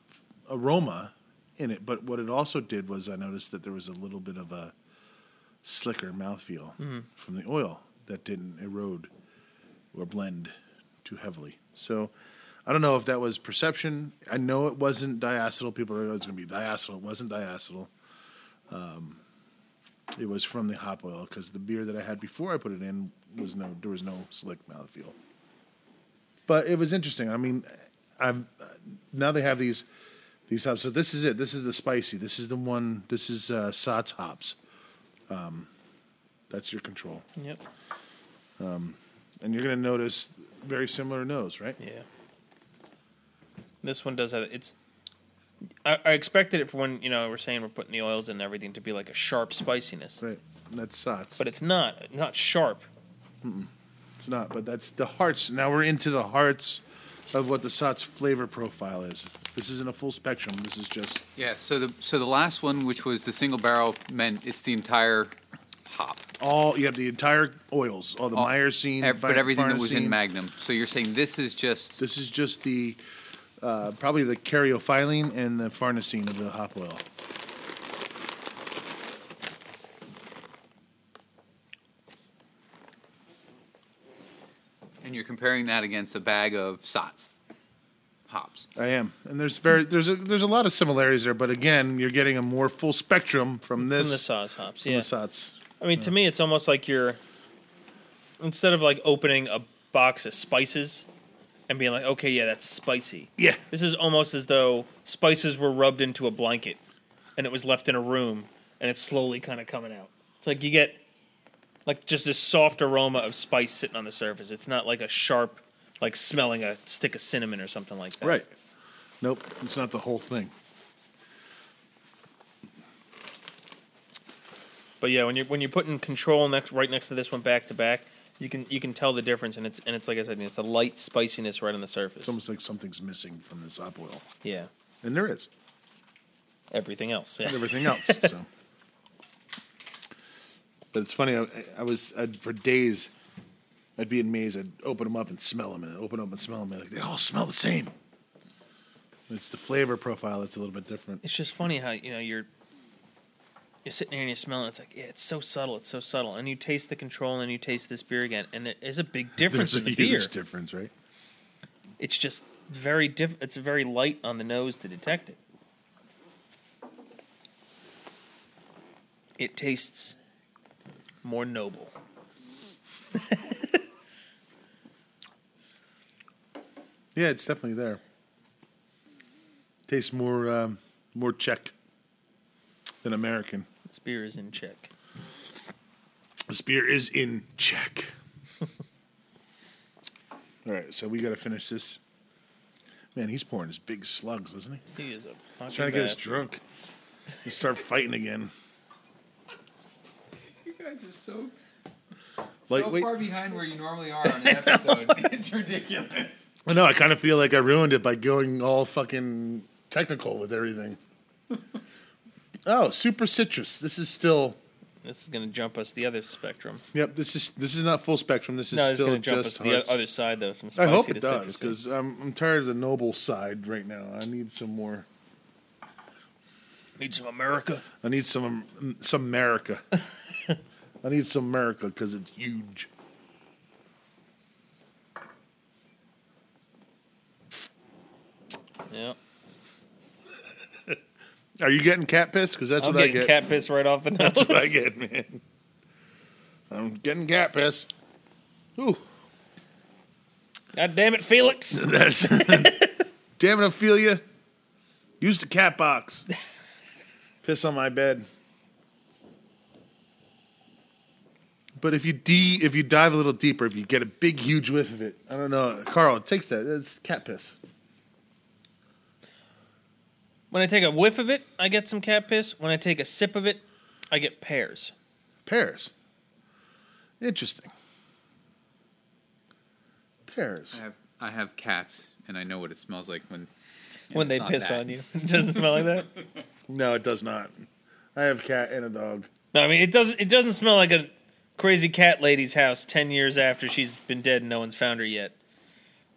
aroma in it. But what it also did was I noticed that there was a little bit of a slicker mouthfeel from the oil that didn't erode or blend too heavily. So I don't know if that was perception. I know it wasn't diacetyl. People are it's going to be diacetyl. It wasn't diacetyl. Um, it was from the hop oil because the beer that I had before I put it in was no there was no slick mouthfeel. But it was interesting. I mean, I've now they have these these hops. So this is it. This is the spicy. This is the one. This is uh, Saaz hops. Um, that's your control, yep. Um, and you're going to notice very similar nose, right? Yeah. This one does have it's. I, I expected it for when you know we're saying we're putting the oils in and everything to be like a sharp spiciness, Right. That's Saaz. but it's not. Not sharp. It's not, but that's the hearts. Now we're into the hearts of what the Saaz flavor profile is. This isn't a full spectrum. This is just Yeah. So the so the last one, which was the single barrel, meant it's the entire hop, all you have the entire oils, all the All- myrcene, ev- but everything that was in. Magnum. So you're saying this is just This is just the uh, probably the caryophyllene and the farnesene of the hop oil. and you're comparing that against a bag of Saaz hops. I am, and there's very there's a there's a lot of similarities there, but again, you're getting a more full spectrum from this From the Saaz hops, from yeah. the Saaz. I mean, to me, it's almost like you're instead of like opening a box of spices and being like, okay, yeah, that's spicy. Yeah, This is almost as though spices were rubbed into a blanket and it was left in a room and it's slowly kind of coming out. It's like you get like just this soft aroma of spice sitting on the surface. It's not like a sharp, like smelling a stick of cinnamon or something like that. right. Nope, it's not the whole thing. But yeah, when you're when you're putting control next right next to this one back to back, you can you can tell the difference, and it's and it's like I said, it's a light spiciness right on the surface. It's almost like something's missing from this hop oil, Yeah, and there is everything else. Yeah. everything else. so. But it's funny. I, I was I'd, for days. I'd be in maze. I'd open them up and smell them, and I'd open up and smell them, and like they all smell the same. It's the flavor profile that's a little bit different. It's just funny how you know you're you're sitting there and you're smelling. It's like yeah, it's so subtle. It's so subtle, and you taste the control, and then you taste this beer again, and there's a big difference There's in a the beer. huge difference, right? It's just very diff. It's very light on the nose to detect it. It tastes more noble. Yeah, it's definitely there. Tastes more um, more Czech than American. This beer is in check. This beer is in check. All right, so we got to finish this. Man, he's pouring his big slugs, isn't he? He is a fucking Trying to get us bastard. drunk. We start fighting again. You guys are so so wait. far behind where you normally are on an episode. it's ridiculous. I know. I kind of feel like I ruined it by going all fucking technical with everything. oh, super citrus. This is still. This is going to jump us the other spectrum. Yep. This is this is not full spectrum. This is No, it's still going to jump us just. to the other side, though. From I spicy hope to it does because I'm I'm tired of the noble side right now. I need some more. need some America. I need some um, some America. I need some America because it's huge. Yeah, Are you getting cat piss? Because that's I'm what I getting get. cat piss right off the nose. That's what I get, man. I'm getting cat piss. Ooh, God damn it, Felix! that's damn it, Ophelia. Use the cat box. Piss on my bed. But if you de if you dive a little deeper, if you get a big huge whiff of it, I don't know, Carl, it takes that. It's cat piss. When I take a whiff of it, I get some cat piss. When I take a sip of it, I get pears. Pears. Interesting. Pears. I have I have cats, and I know what it smells like when when they piss that. on you, it doesn't smell like that. No, it does not. I have a cat and a dog. No, I mean it doesn't. It doesn't smell like a crazy cat lady's house ten years after she's been dead and no one's found her yet.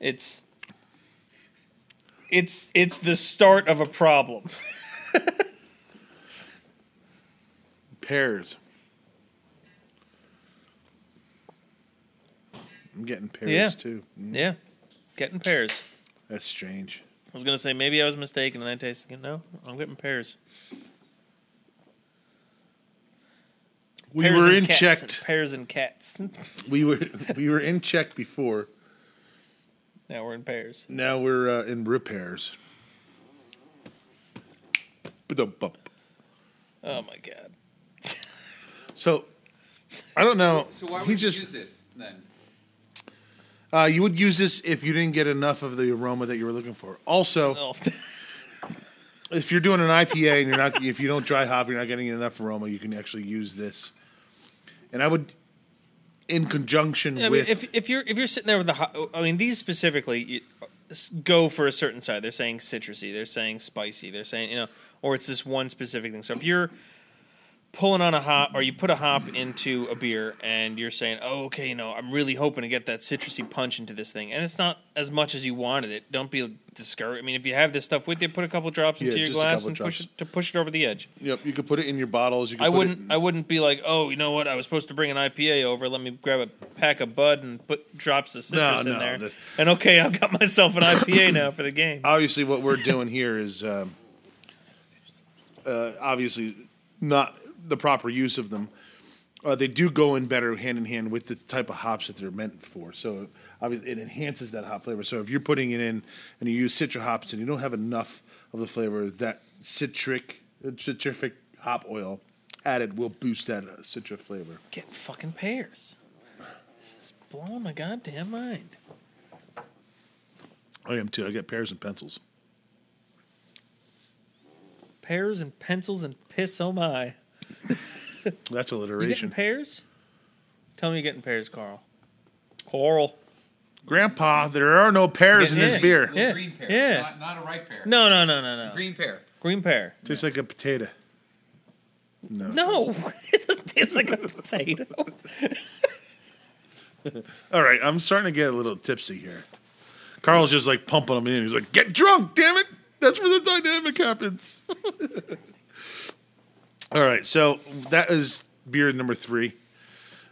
It's it's it's the start of a problem. Pears. I'm getting pears Yeah. too. Mm, Yeah, getting pears. That's strange. I was gonna say maybe I was mistaken and I tasted it. No, I'm getting pears. We Pears were and in cats checked. and pears and cats. We were we were in check before. Now we're in pairs. Now we're uh, in repairs. Ba-dum-bum. Oh my god. So I don't know. So why would he you just use this then? uh, you would use this if you didn't get enough of the aroma that you were looking for. Also, Oh. if you're doing an IPA and you're not, if you don't dry hop, you're not getting enough aroma. You can actually use this. And I would, in conjunction Yeah, I mean, with, if if you're if you're sitting there with the, hot, I mean, these specifically you, go for a certain side. They're saying citrusy. They're saying spicy. They're saying you know, or it's this one specific thing. So if you're pulling on a hop, or you put a hop into a beer, and you're saying, oh, okay, you know, I'm really hoping to get that citrusy punch into this thing, and it's not as much as you wanted it. Don't be discouraged. I mean, if you have this stuff with you, put a couple drops Yeah, into your glass and push it to push it over the edge. yep, you could put it in your bottles. You could I wouldn't. It, I wouldn't be like, oh, you know what? I was supposed to bring an IPA over. Let me grab a pack of Bud and put drops of citrus No, in no, there. that- And okay, I've got myself an IPA now for the game. obviously, what we're doing here is, um, uh, obviously, not the proper use of them. Uh, they do go in better hand in hand with the type of hops that they're meant for. So obviously, it enhances that hop flavor. So if you're putting it in and you use citra hops and you don't have enough of the flavor, that citric uh, citrific hop oil added will boost that uh, citra flavor. Getting fucking pears. This is blowing my goddamn mind. I am too. I get pears and pencils. Pears and pencils and piss. Oh my! That's You getting alliteration. pears? Tell me you're getting pears, Carl. Coral. Grandpa, there are no pears in this yeah. beer. Little Yeah, green pear, yeah. Not, not a ripe pear. No, no, no, no, no. green pear. Green pear. Tastes like a potato. No. No, doesn't. it doesn't taste like a potato. All right, I'm starting to get a little tipsy here. Carl's just like pumping them in. He's like, "Get drunk, damn it! That's where the dynamic happens." All right, so that is beer number three.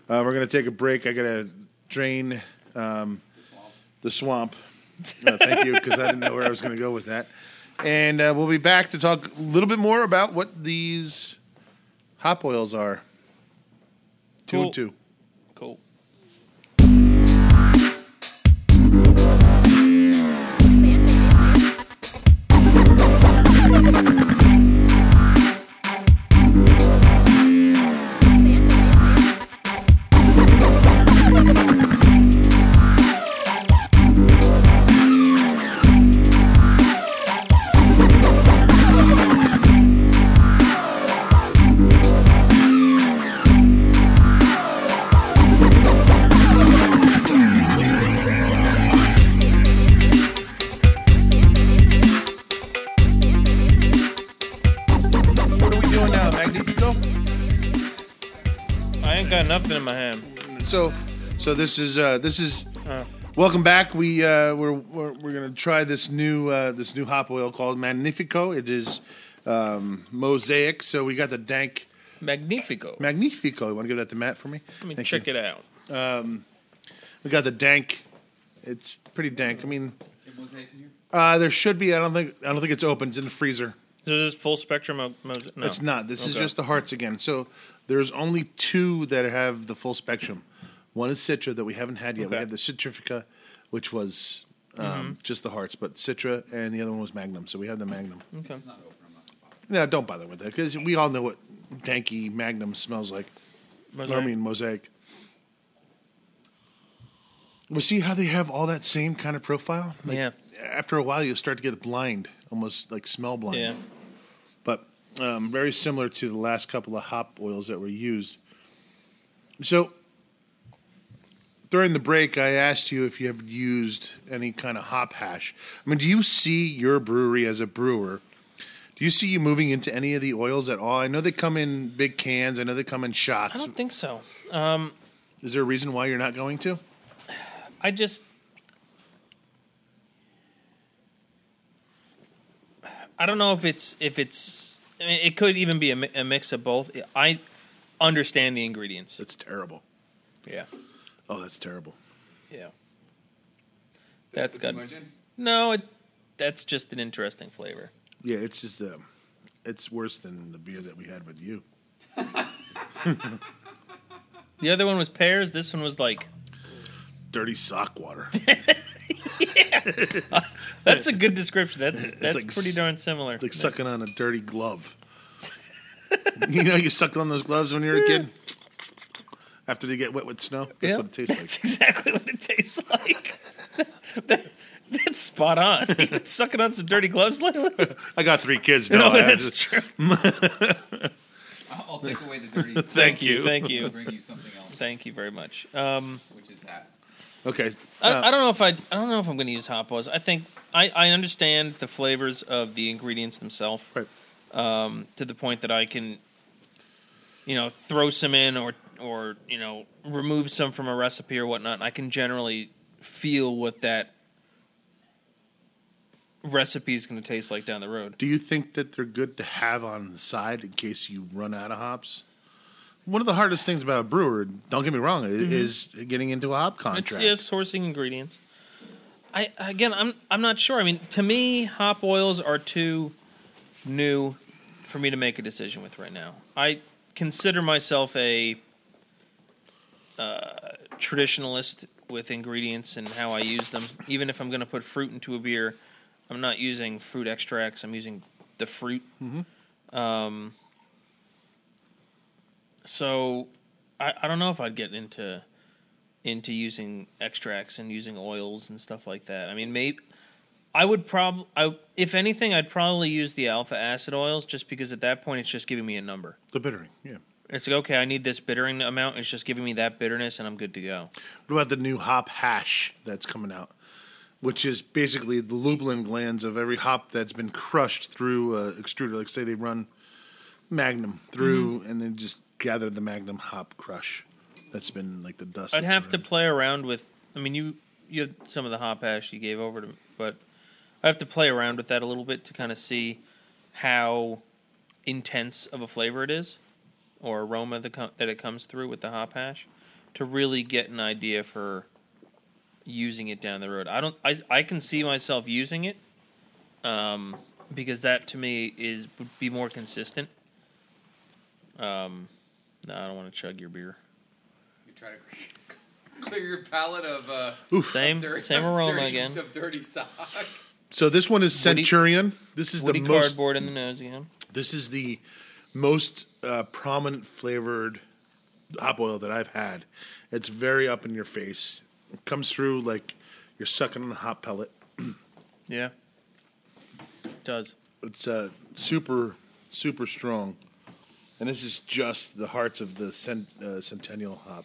Uh, we're gonna take a break. I gotta drain um, the swamp. Uh, thank you, because I didn't know where I was gonna go with that. And uh, we'll be back to talk a little bit more about what these hop oils are. Two Cool. and two. So this is uh, this is. Uh. Welcome back. We uh, we're, we're we're gonna try this new uh, this new hop oil called Magnifico. It is um, mosaic. So we got the dank Magnifico. Magnifico. You want to give that to Matt for me? Let me Thank check you. it out. We got the dank. It's pretty dank. I mean, uh, there should be. I don't think. I don't think it's open. It's in the freezer. Is this full spectrum of mo- no. It's not. This is just the hearts again. So there's only two that have the full spectrum. One is Citra that we haven't had yet. We Okay. have the Citrifica, which was um, just the hearts, but Citra, and the other one was Magnum. So we have the Magnum. Okay. No, don't bother with that because we all know what danky Magnum smells like. Mosaic. I mean, mosaic. We see how they have all that same kind of profile. Like, Yeah. After a while, you start to get blind, almost like smell blind. Yeah. But um, very similar to the last couple of hop oils that were used. So during the break, I asked you if you have used any kind of hop hash. I mean, do you see your brewery as a brewer? Do you see you moving into any of the oils at all? I know they come in big cans. I know they come in shots. I don't think so. Um, Is there a reason why you're not going to? I just. I don't know if it's if it's. I mean, it could even be a, mi- a mix of both. I understand the ingredients. It's terrible. Yeah. Oh, that's terrible. Yeah. That's good. No, it, that's just an interesting flavor. Yeah, it's just um, it's worse than the beer that we had with you. The other one was pears. This one was like Dirty sock water. yeah. that's a good description. That's that's like pretty s- darn similar. It's like sucking on a dirty glove. you know, you sucked on those gloves when you were a kid. After they get wet with snow, that's Yeah, what it tastes like. That's exactly what it tastes like. That- that's spot on. You've been sucking on some dirty gloves lately. I got three kids now. No, that's just- true. I'll, I'll take away the dirty. Thank you. Thank you. Bring you something else, Thank you very much. Um, which is that. okay. I, uh, I don't know if I. I don't know if I'm going to use hop oils. I think I, I understand the flavors of the ingredients themselves. Right. Um, to the point that I can, you know, throw some in or or you know remove some from a recipe or whatnot. I can generally feel what that recipe is going to taste like down the road. Do you think that they're good to have on the side in case you run out of hops? One of the hardest things about a brewer, don't get me wrong, i- is getting into a hop contract. Mm-hmm. It's yeah, sourcing ingredients. I again, I'm I'm not sure. I mean, to me, hop oils are too new for me to make a decision with right now. I consider myself a uh, traditionalist with ingredients and how I use them. Even if I'm going to put fruit into a beer, I'm not using fruit extracts. I'm using the fruit. Um, so I, I don't know if I'd get into into using extracts and using oils and stuff like that. I mean, maybe I would probably, I, if anything, I'd probably use the alpha acid oils just because at that point it's just giving me a number. the bittering, yeah. It's like okay, I need this bittering amount. It's just giving me that bitterness, and I'm good to go. What about the new hop hash that's coming out? Which is basically the lupulin glands of every hop that's been crushed through a extruder. Like say they run Magnum through Mm-hmm. and then just gather the Magnum hop crush. That's been like the dust. I'd have to play around with. I mean, you you had some of the hop hash you gave over to me, but I have to play around with that a little bit to kind of see how intense of a flavor it is or aroma that, com- that it comes through with the hop hash to really get an idea for using it down the road. I don't. I I can see myself using it, um, because that to me is would be more consistent. Um, no, I don't want to chug your beer. You try to clear your palate of uh, Same dirty, same of aroma dirty, again. Of dirty sock. So this one is Woody- Centurion. this is Woody the most. cardboard in the nose again. This is the most uh, prominent flavored hop oil that I've had. It's very up in your face. It comes through like you're sucking on a hot pellet. Yeah, it does. It's uh, super, super strong. And this is just the hearts of the cent, uh, Centennial hop.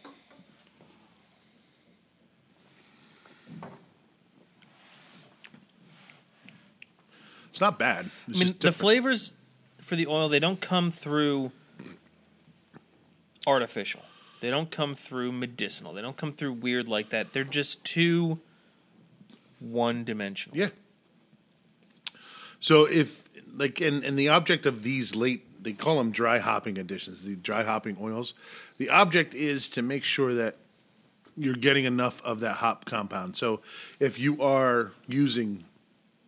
It's not bad. It's I mean, the flavors for the oil, they don't come through artificial. They don't come through medicinal. They don't come through weird like that. They're just too one dimensional. Yeah. So if like and and the object of these late they call them dry hopping additions, the dry hopping oils. The object is to make sure that you're getting enough of that hop compound. So if you are using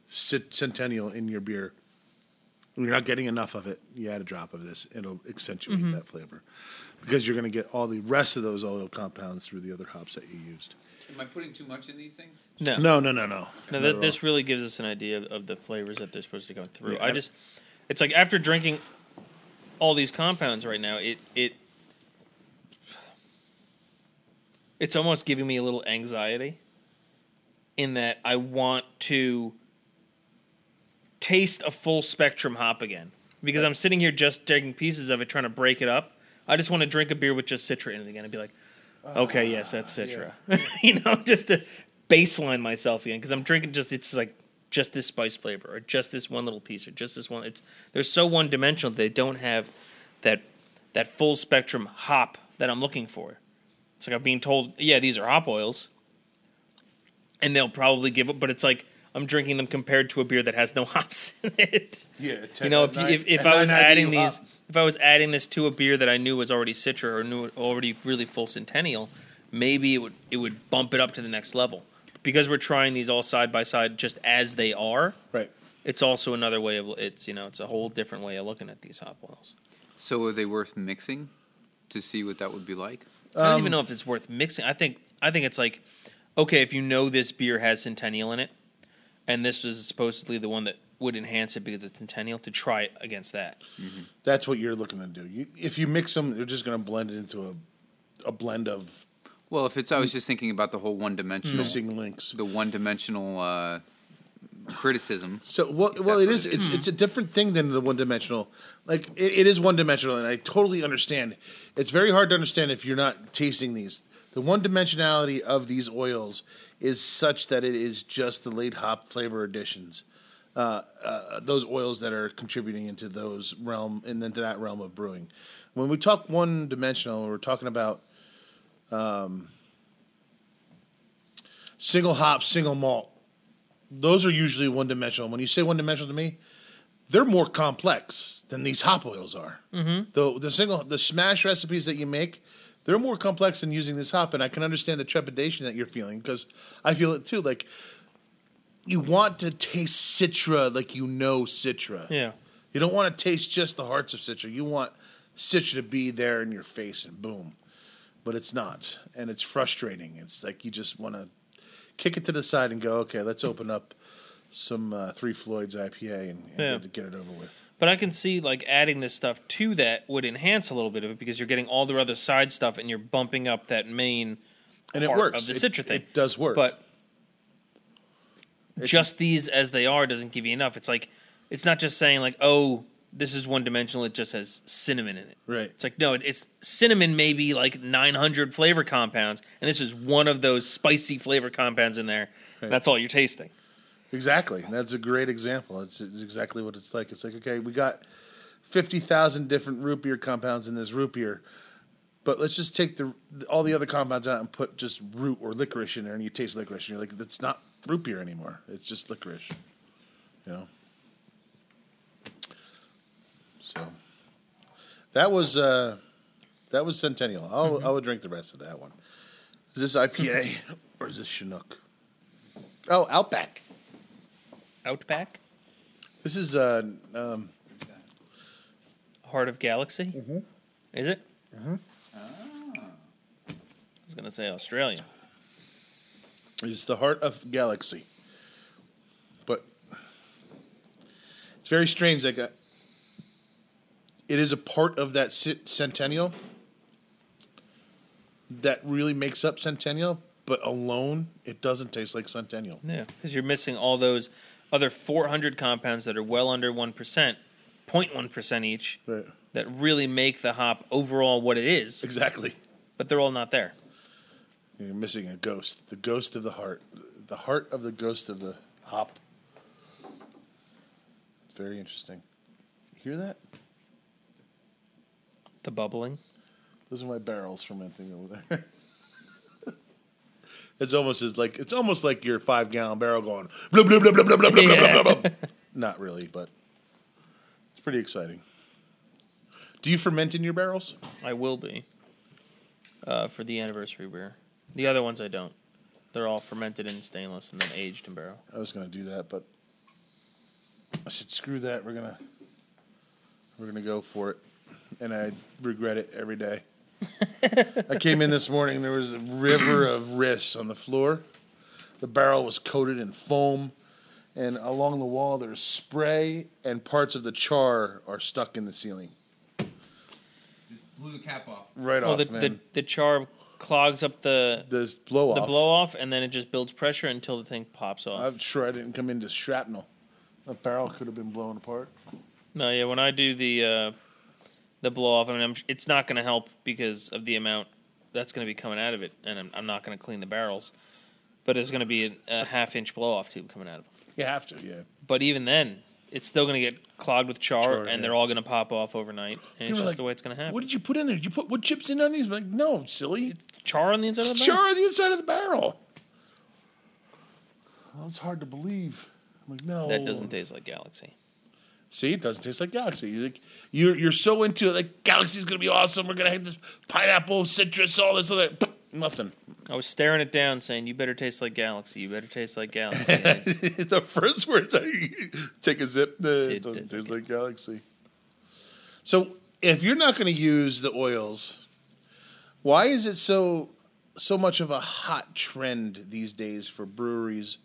Centennial in your beer, and you're not getting enough of it, you add a drop of this. It'll accentuate mm-hmm. that flavor because you're going to get all the rest of those oil compounds through the other hops that you used. Am I putting too much in these things? No, No, no, no, no. No, th- this really gives us an idea of, of the flavors that they're supposed to go through. Yeah, I I- just, it's like after drinking all these compounds right now, it it it's almost giving me a little anxiety in that I want to taste a full spectrum hop again because I'm sitting here just taking pieces of it, trying to break it up. I just want to drink a beer with just Citra in it again and be like, okay, yes, that's Citra. you know, just to baseline myself again because I'm drinking just it's like just this spice flavor or just this one little piece or just this one. It's they're so one dimensional they don't have that that full spectrum hop that I'm looking for. It's like I'm being told, yeah, these are hop oils, and they'll probably give it, but it's like I'm drinking them compared to a beer that has no hops in it. Yeah, You know, if, if, if I was adding these, if I was adding this to a beer that I knew was already Citra or knew already really full Centennial, maybe it would it would bump it up to the next level. Because we're trying these all side by side just as they are, right. it's also another way of it's you know it's a whole different way of looking at these hop oils. So are they worth mixing to see what that would be like? I don't even um, know if it's worth mixing. I think I think it's like okay if you know this beer has Centennial in it, and this is supposedly the one that would enhance it because it's Centennial to try it against that. That's what you're looking to do. You, if you mix them, they're just going to blend it into a a blend of Well, if it's, I was just thinking about the whole one-dimensional, missing links. the one-dimensional uh, criticism. So well, well, that's it what is. it It's Hmm. it's a different thing than the one dimensional. Like it, it is one dimensional, and I totally understand. It's very hard to understand if you're not tasting these. The one dimensionality of these oils is such that it is just the late hop flavor additions. Uh, uh, those oils that are contributing into those realm and into that realm of brewing. When we talk one dimensional, we're talking about um, single hop, single malt. Those are usually one dimensional. When you say one dimensional to me, they're more complex than these hop oils are. Mm-hmm. The the single the smash recipes that you make, they're more complex than using this hop, and I can understand the trepidation that you're feeling because I feel it too. Like you want to taste Citra like you know Citra. Yeah. You don't want to taste just the hearts of Citra. You want Citra to be there in your face and boom. But it's not. And it's frustrating. It's like you just want to kick it to the side and go, okay, let's open up some uh, Three Floyds IPA and, and Yeah. get, get it over with. But I can see like adding this stuff to that would enhance a little bit of it because you're getting all the other side stuff and you're bumping up that main And it works. of the It- Citra thing. It does work. But It's- just these as they are doesn't give you enough. It's like it's not just saying like, oh, this is one dimensional. It just has cinnamon in it. Right. It's like no, it's cinnamon. Maybe like 900 flavor compounds, and this is one of those spicy flavor compounds in there. Right. That's all you're tasting. Exactly. That's a great example. It's, it's exactly what it's like. It's like, okay, we got 50,000 different root beer compounds in this root beer, but let's just take the all the other compounds out and put just root or licorice in there, and you taste licorice, and you're like, that's not root beer anymore. It's just licorice. You know? So that was uh, that was Centennial. I'll, I would drink the rest of that one. Is this IPA or is this Chinook? Oh, Outback. Outback, This is uh, um, Heart of Galaxy. Mm-hmm. Is it? Mm-hmm. I was gonna say Australia. It's the heart of galaxy, but it's very strange. Like, uh, it is a part of that centennial that really makes up centennial, but alone, it doesn't taste like centennial. Yeah, because you're missing all those other 400 compounds that are well under 1%, 0.1% each, Right. that really make the hop overall what it is, Exactly. but they're all not there. You're missing a ghost. The ghost of the heart. The heart of the ghost of the hop. It's very interesting. Hear that? The bubbling. Those are my barrels fermenting over there. it's almost as like it's almost like your five gallon barrel going blub blub blub blub blub Not really, but it's pretty exciting. Do you ferment in your barrels? I will be uh, for the anniversary beer. The other ones I don't. They're all fermented in stainless and then aged in barrel. I was going to do that, but I said, "Screw that! We're gonna we're gonna go for it," and I regret it every day. I came in this morning. There was a river of riss on the floor. The barrel was coated in foam, and along the wall there's spray, and parts of the char are stuck in the ceiling. Blew the cap off. Right Well, off, the, man. the the char clogs up the this blow off. the blow off, and then it just builds pressure until the thing pops off. I'm sure I didn't come into shrapnel. The barrel could have been blown apart. No, yeah. When I do the uh, the blow off, I mean, I'm, it's not going to help because of the amount that's going to be coming out of it, and I'm, I'm not going to clean the barrels. But it's going to be a, a half inch blow off tube coming out of them. You have to, yeah. But even then, it's still going to get clogged with char, Char, and they're all going to pop off overnight, and it's People are just like, the way it's going to happen. What did you put in there? Did you put what chips in on these? I'm like, no, silly. char on the inside of It's the barrel? char on the inside of the barrel. Well, it's hard to believe. I'm like, no. That doesn't taste like Galaxy. See, it doesn't taste like Galaxy. You're like, you're you're so into it. Like Galaxy's gonna be awesome. We're gonna have this pineapple, citrus, all this other. Nothing. I was staring it down, saying, "You better taste like Galaxy. You better taste like Galaxy." The first words I take a sip. Did- it doesn't taste like Galaxy. So, if you're not going to use the oils, why is it so so much of a hot trend these days for breweries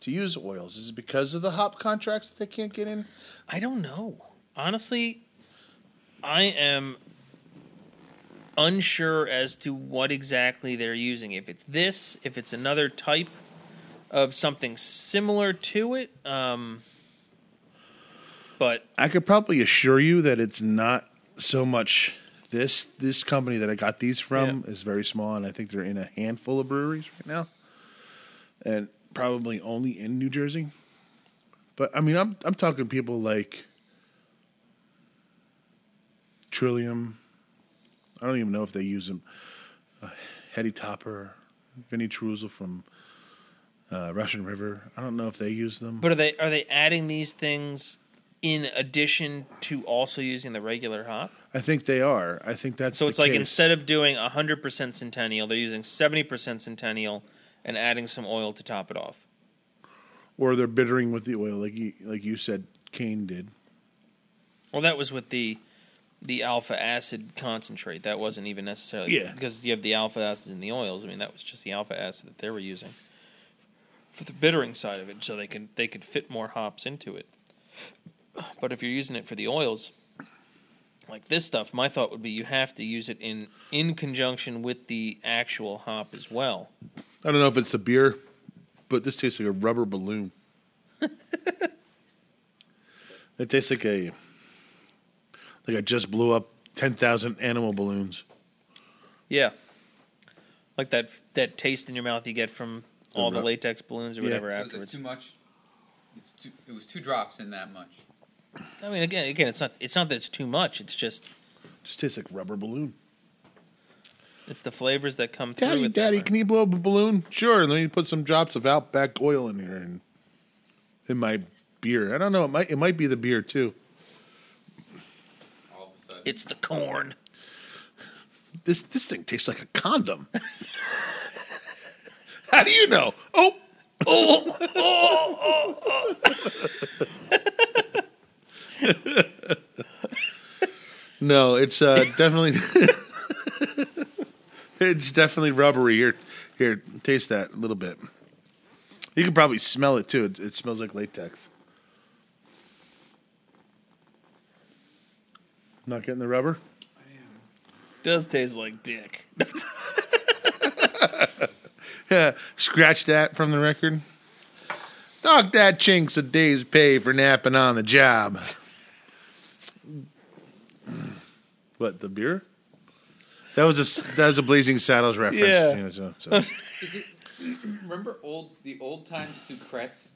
to use oils? Is it because of the hop contracts that they can't get in? I don't know. Honestly, I am unsure as to what exactly they're using. If it's this, if it's another type of something similar to it. Um, but I could probably assure you that it's not so much this this company that I got these from is very small, and I think they're in a handful of breweries right now, and probably only in New Jersey. But I mean, I'm I'm talking people like Trillium. I don't even know if they use them. Uh, Heady Topper, Vinny Truzel from uh, Russian River. I don't know if they use them. but are they are they adding these things in addition to also using the regular hop? I think they are. I think that's So it's like case. instead of doing 100% Centennial, they're using 70% Centennial and adding some oil to top it off. or they're bittering with the oil, like you, like you said, Kane did. Well, that was with the the alpha acid concentrate. That wasn't even necessarily Yeah. because you have the alpha acids in the oils. I mean, that was just the alpha acid that they were using for the bittering side of it, so they could they could fit more hops into it. But if you're using it for the oils, like this stuff, my thought would be you have to use it in in conjunction with the actual hop as well. I don't know if it's the beer, but this tastes like a rubber balloon. it tastes like a like I just blew up ten thousand animal balloons. Yeah, like that that taste in your mouth you get from all the rub- latex balloons or Yeah. whatever So is it afterwards. too much? It's too. It was two drops in that much. I mean, again, again, it's not it's not that it's too much. It's just just tastes like rubber balloon. it's the flavors that come through. Daddy, with Daddy, can you blow up a balloon? Sure. And then you put some drops of Outback oil in here and in my beer. I don't know. It might it might be the beer too. All of a sudden, It's the corn. This this thing tastes like a condom. How do you know? Oh, oh, oh, oh, oh. no, it's uh, definitely it's definitely rubbery. Here, here, taste that a little bit. You can probably smell it too. It, it smells like latex. Not getting the rubber. Does taste like dick. Yeah, scratch that from the record. Knock that chinks a day's pay for napping on the job. what the beer? That was a s- that was a Blazing Saddles reference. Yeah. You know, so- so. remember old the old time Sucrets?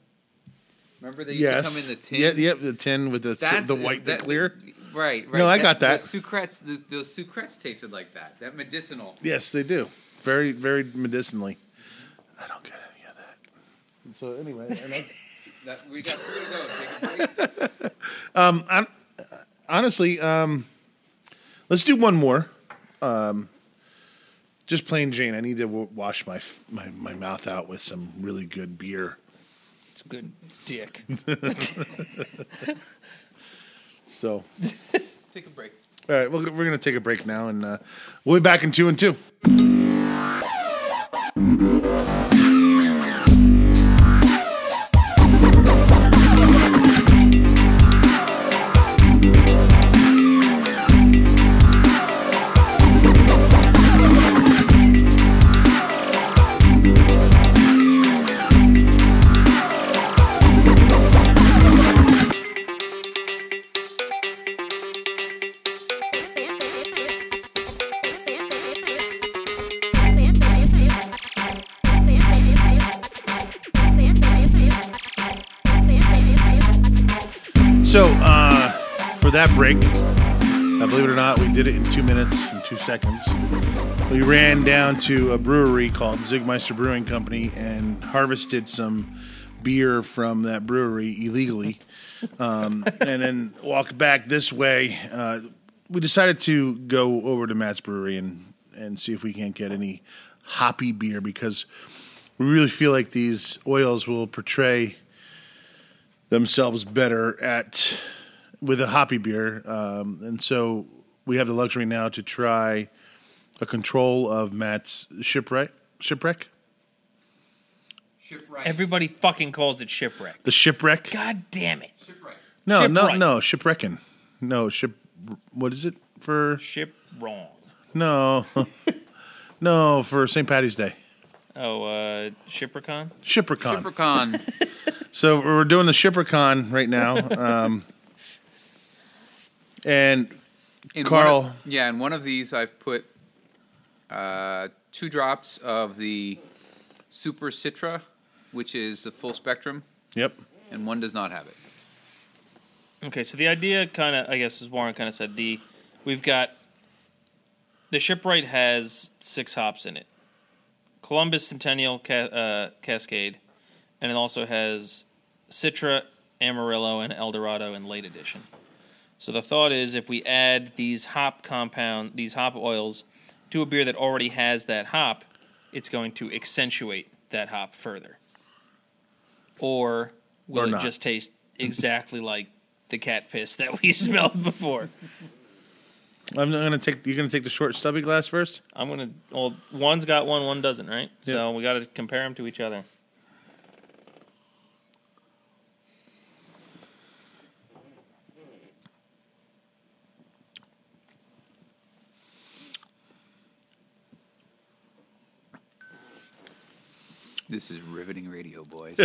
Remember they used yes. to come in the tin. Yeah, yep, the tin with the That's the white, that- the clear. Right, right. No, I got that. Those sucrets, those, those sucrets tasted like that. That medicinal. Yes, they do. Very, very medicinally. I don't get any of that. So anyway, and I- That, we got three to go. Take a break. um, hon- honestly, um, let's do one more. Um, just plain Jane. I need to w- wash my, f- my my mouth out with some really good beer. It's a good dick. So, Take a break. all right, we're, we're going to take a break now, and uh, we'll be back in two and two. Believe it or not, we did it in two minutes and two seconds. We ran down to a brewery called Czig Meister Brewing Company and harvested some beer from that brewery illegally, um, and then walked back this way. Uh, we decided to go over to Matt's Brewery and and see if we can't get any hoppy beer because we really feel like these oils will portray themselves better at with a hoppy beer, um, and so we have the luxury now to try a control of Matt's shipwreck. Shipwreck. Shipwreck. Everybody fucking calls it shipwreck. The shipwreck. God damn it. Shipwreck. No, no, Shipwreck. no. Shipwrecking. No ship. What is it for? Ship wrong. No, no for St. Patty's Day. Oh, uh, Shiprecon? Shiprecon. Shiprecon. So we're doing the Shiprecon right now, um, and In Carl. one of- yeah, in one of these, I've put uh, two drops of the Super Citra, which is the full spectrum, yep, and one does not have it. Okay, so the idea kind of, I guess, as Warren kind of said, the we've got the shipwright has six hops in it: Columbus Centennial Ca- uh, Cascade, and it also has Citra, Amarillo, and Eldorado in late edition. So the thought is, if we add these hop compound, these hop oils, to a beer that already has that hop, it's going to accentuate that hop further. Or will Or it not. just taste exactly like the cat piss that we smelled before? I'm gonna take. You're gonna take the short stubby glass first. I'm gonna. Well, one's got one, one doesn't, right? So we got to compare them to each other. This is riveting radio, boys.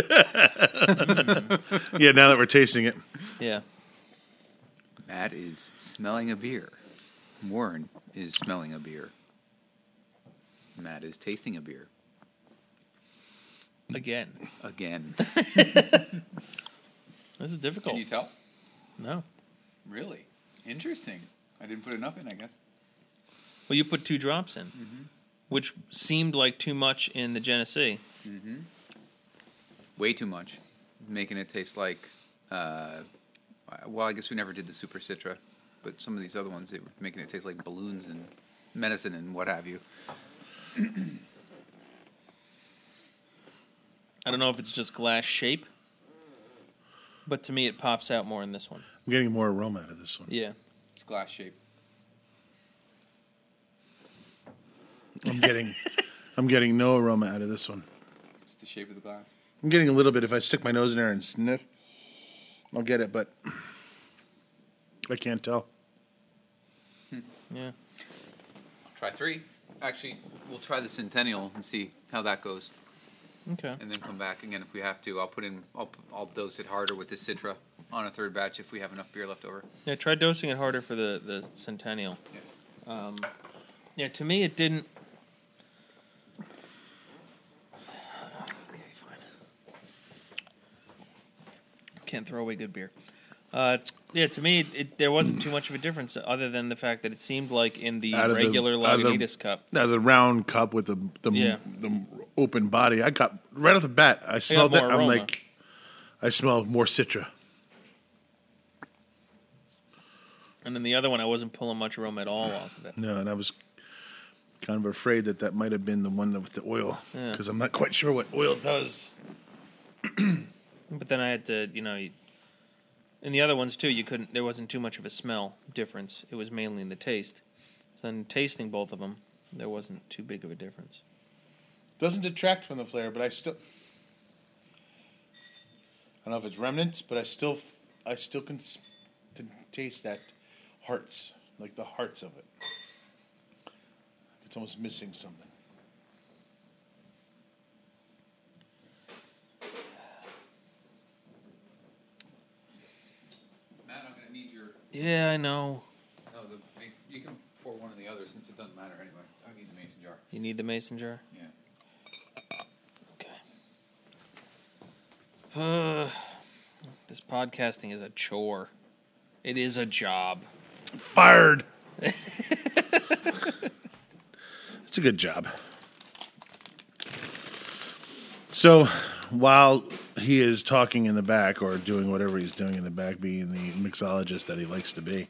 Yeah, now that we're tasting it. Yeah. Matt is smelling a beer. Warren is smelling a beer. Matt is tasting a beer Again, again. this is difficult. Can you tell? no. Really interesting. I didn't put enough in, I guess. Well, you put two drops in, mm-hmm. which seemed like too much in the Genesee. Way too much, making it taste like. Uh, well, I guess we never did the Super Citra, but some of these other ones, they were making it taste like balloons and medicine and what have you. I don't know if it's just glass shape, but to me it pops out more in this one. I'm getting more aroma out of this one. Yeah. It's glass shape. I'm getting. I'm getting no aroma out of this one. It's the shape of the glass. I'm getting a little bit. If I stick my nose in there and sniff, I'll get it, but I can't tell. Yeah. Try three. Actually, we'll try the Centennial and see how that goes, Okay. and then come back again if we have to. I'll put in. I'll, I'll dose it harder with the Citra on a third batch if we have enough beer left over. Yeah, try dosing it harder for the, the Centennial. Um, yeah, to me it didn't. Can't throw away good beer. Uh, yeah, to me, it, there wasn't too much of a difference other than the fact that it seemed like in the Out of the- regular out of the- Lagunitas Cup. Now the round cup with the the, Yeah. the open body, I got right off the bat. I smelled it. more I'm aroma. like, I smell more citra. And then the other one, I wasn't pulling much aroma at all off of it. No, and I was kind of afraid that that might have been the one with the oil because I'm not quite sure what oil does. But then I had to, you know, in the other ones too, you couldn't. There wasn't too much of a smell difference. It was mainly in the taste. So then tasting both of them, there wasn't too big of a difference. Doesn't detract from the flavor, but I still. I don't know if it's remnants, but I still, I still can can taste that hearts, like the hearts of it. It's almost missing something. Matt, I'm going to need your. Yeah, I know. No, the mason, you can pour one of the others since it doesn't matter anyway. I need the mason jar. You need the mason jar. Yeah. Okay. Uh, this podcasting is a chore. It is a job. Fired. It's a good job. So, while he is talking in the back or doing whatever he's doing in the back, being the mixologist that he likes to be,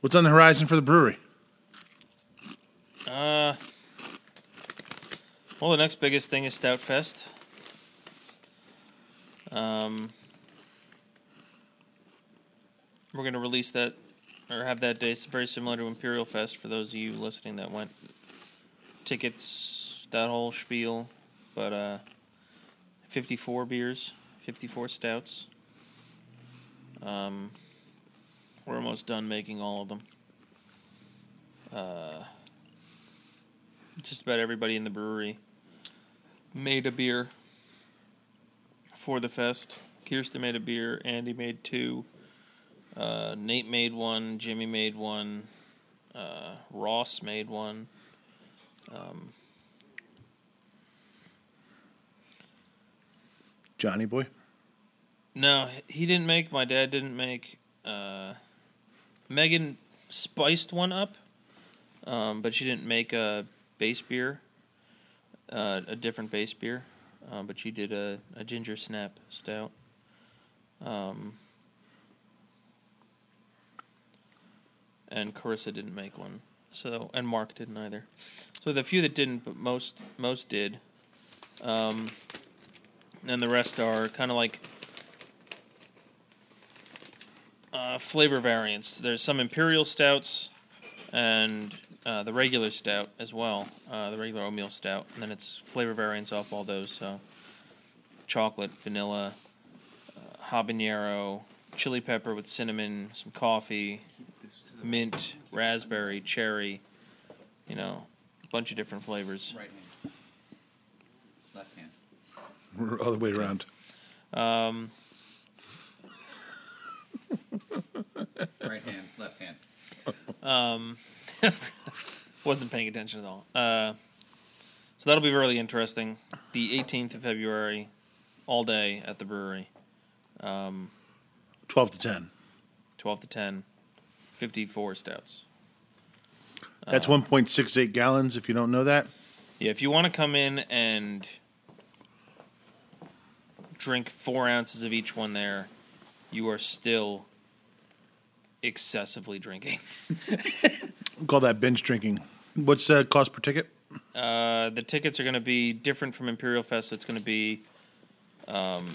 what's on the horizon for the brewery? Uh, well, the next biggest thing is Stout Fest. Um, we're going to release that or have that day It's very similar to Imperial Fest for those of you listening that went. Tickets, that whole spiel, but uh, 54 beers, 54 stouts. Um, we're almost done making all of them. Uh, just about everybody in the brewery made a beer for the fest. Kirsten made a beer. Andy made two. Uh, Nate made one. Jimmy made one. Uh, Ross made one. Um, Johnny boy? no, he didn't make. My dad didn't make. Uh, Megan spiced one up, um, but she didn't make a base beer, uh, a different base beer. Uh, but she did a, a ginger snap stout. Um, and Carissa didn't make one. So and Mark didn't either. So the few that didn't, but most most did. Um, and the rest are kind of like uh, flavor variants. There's some imperial stouts and uh, the regular stout as well, uh, the regular oatmeal stout, and then it's flavor variants off all those. So chocolate, vanilla, uh, habanero, chili pepper with cinnamon, some coffee, mint, raspberry, cherry. You know, a bunch of different flavors. Right hand. We're all the way around. Um, Right hand. Left hand. Um, wasn't paying attention at all. Uh, so that'll be really interesting. The 18th of February, all day at the brewery. Um, 12 to 10. 12 to 10, 54 stouts. That's 1.68 gallons, if you don't know that. Yeah, if you want to come in and drink four ounces of each one there, you are still excessively drinking. Call that binge drinking. What's the cost per ticket? Uh, the tickets are going to be different from Imperial Fest. So it's going to be um,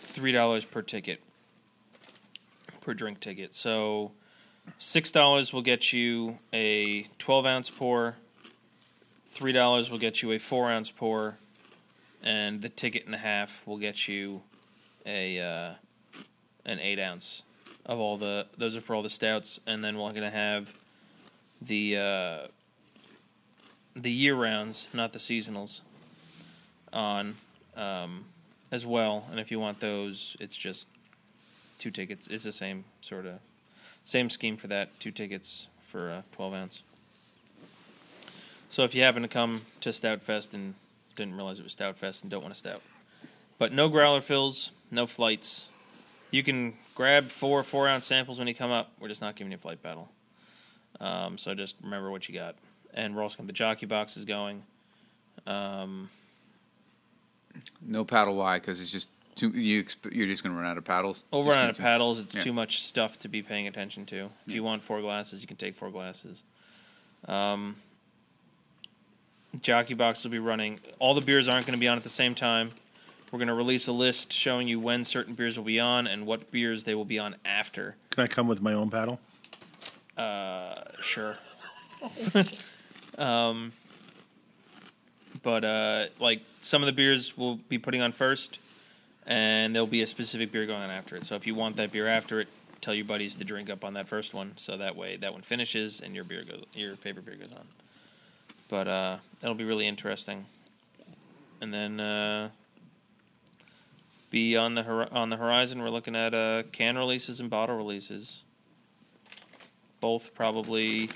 three dollars per ticket, per drink ticket. So six dollars will get you a twelve ounce pour. Three dollars will get you a four ounce pour, and the ticket and a half will get you a uh, an eight ounce of all the. Those are for all the stouts, and then we're going to have the. Uh, the year rounds, not the seasonals, on um, as well. And if you want those, it's just two tickets. It's the same sort of same scheme for that. Two tickets for uh, twelve ounce. So if you happen to come to Stout Fest and didn't realize it was Stout Fest and don't want a stout, But no growler fills, no flights. You can grab four four ounce samples when you come up. We're just not giving you a flight battle. Um, so just remember what you got. And we're also going to the jockey boxes going. Um, No paddle Y because it's just too. You exp- you're just going to run out of paddles. we'll run out of paddles. It's Yeah. too much stuff to be paying attention to. If you want four glasses, you can take four glasses. Um, jockey box will be running. All the beers aren't going to be on at the same time. We're going to release a list showing you when certain beers will be on and what beers they will be on after. Can I come with my own paddle? Uh, sure. um, but uh, like some of the beers we'll be putting on first, and there'll be a specific beer going on after it. So if you want that beer after it, tell your buddies to drink up on that first one, so that way that one finishes and your beer goes, your favorite beer goes on. But uh, that'll be really interesting. And then uh, be on the hor- on the horizon, we're looking at uh, can releases and bottle releases both probably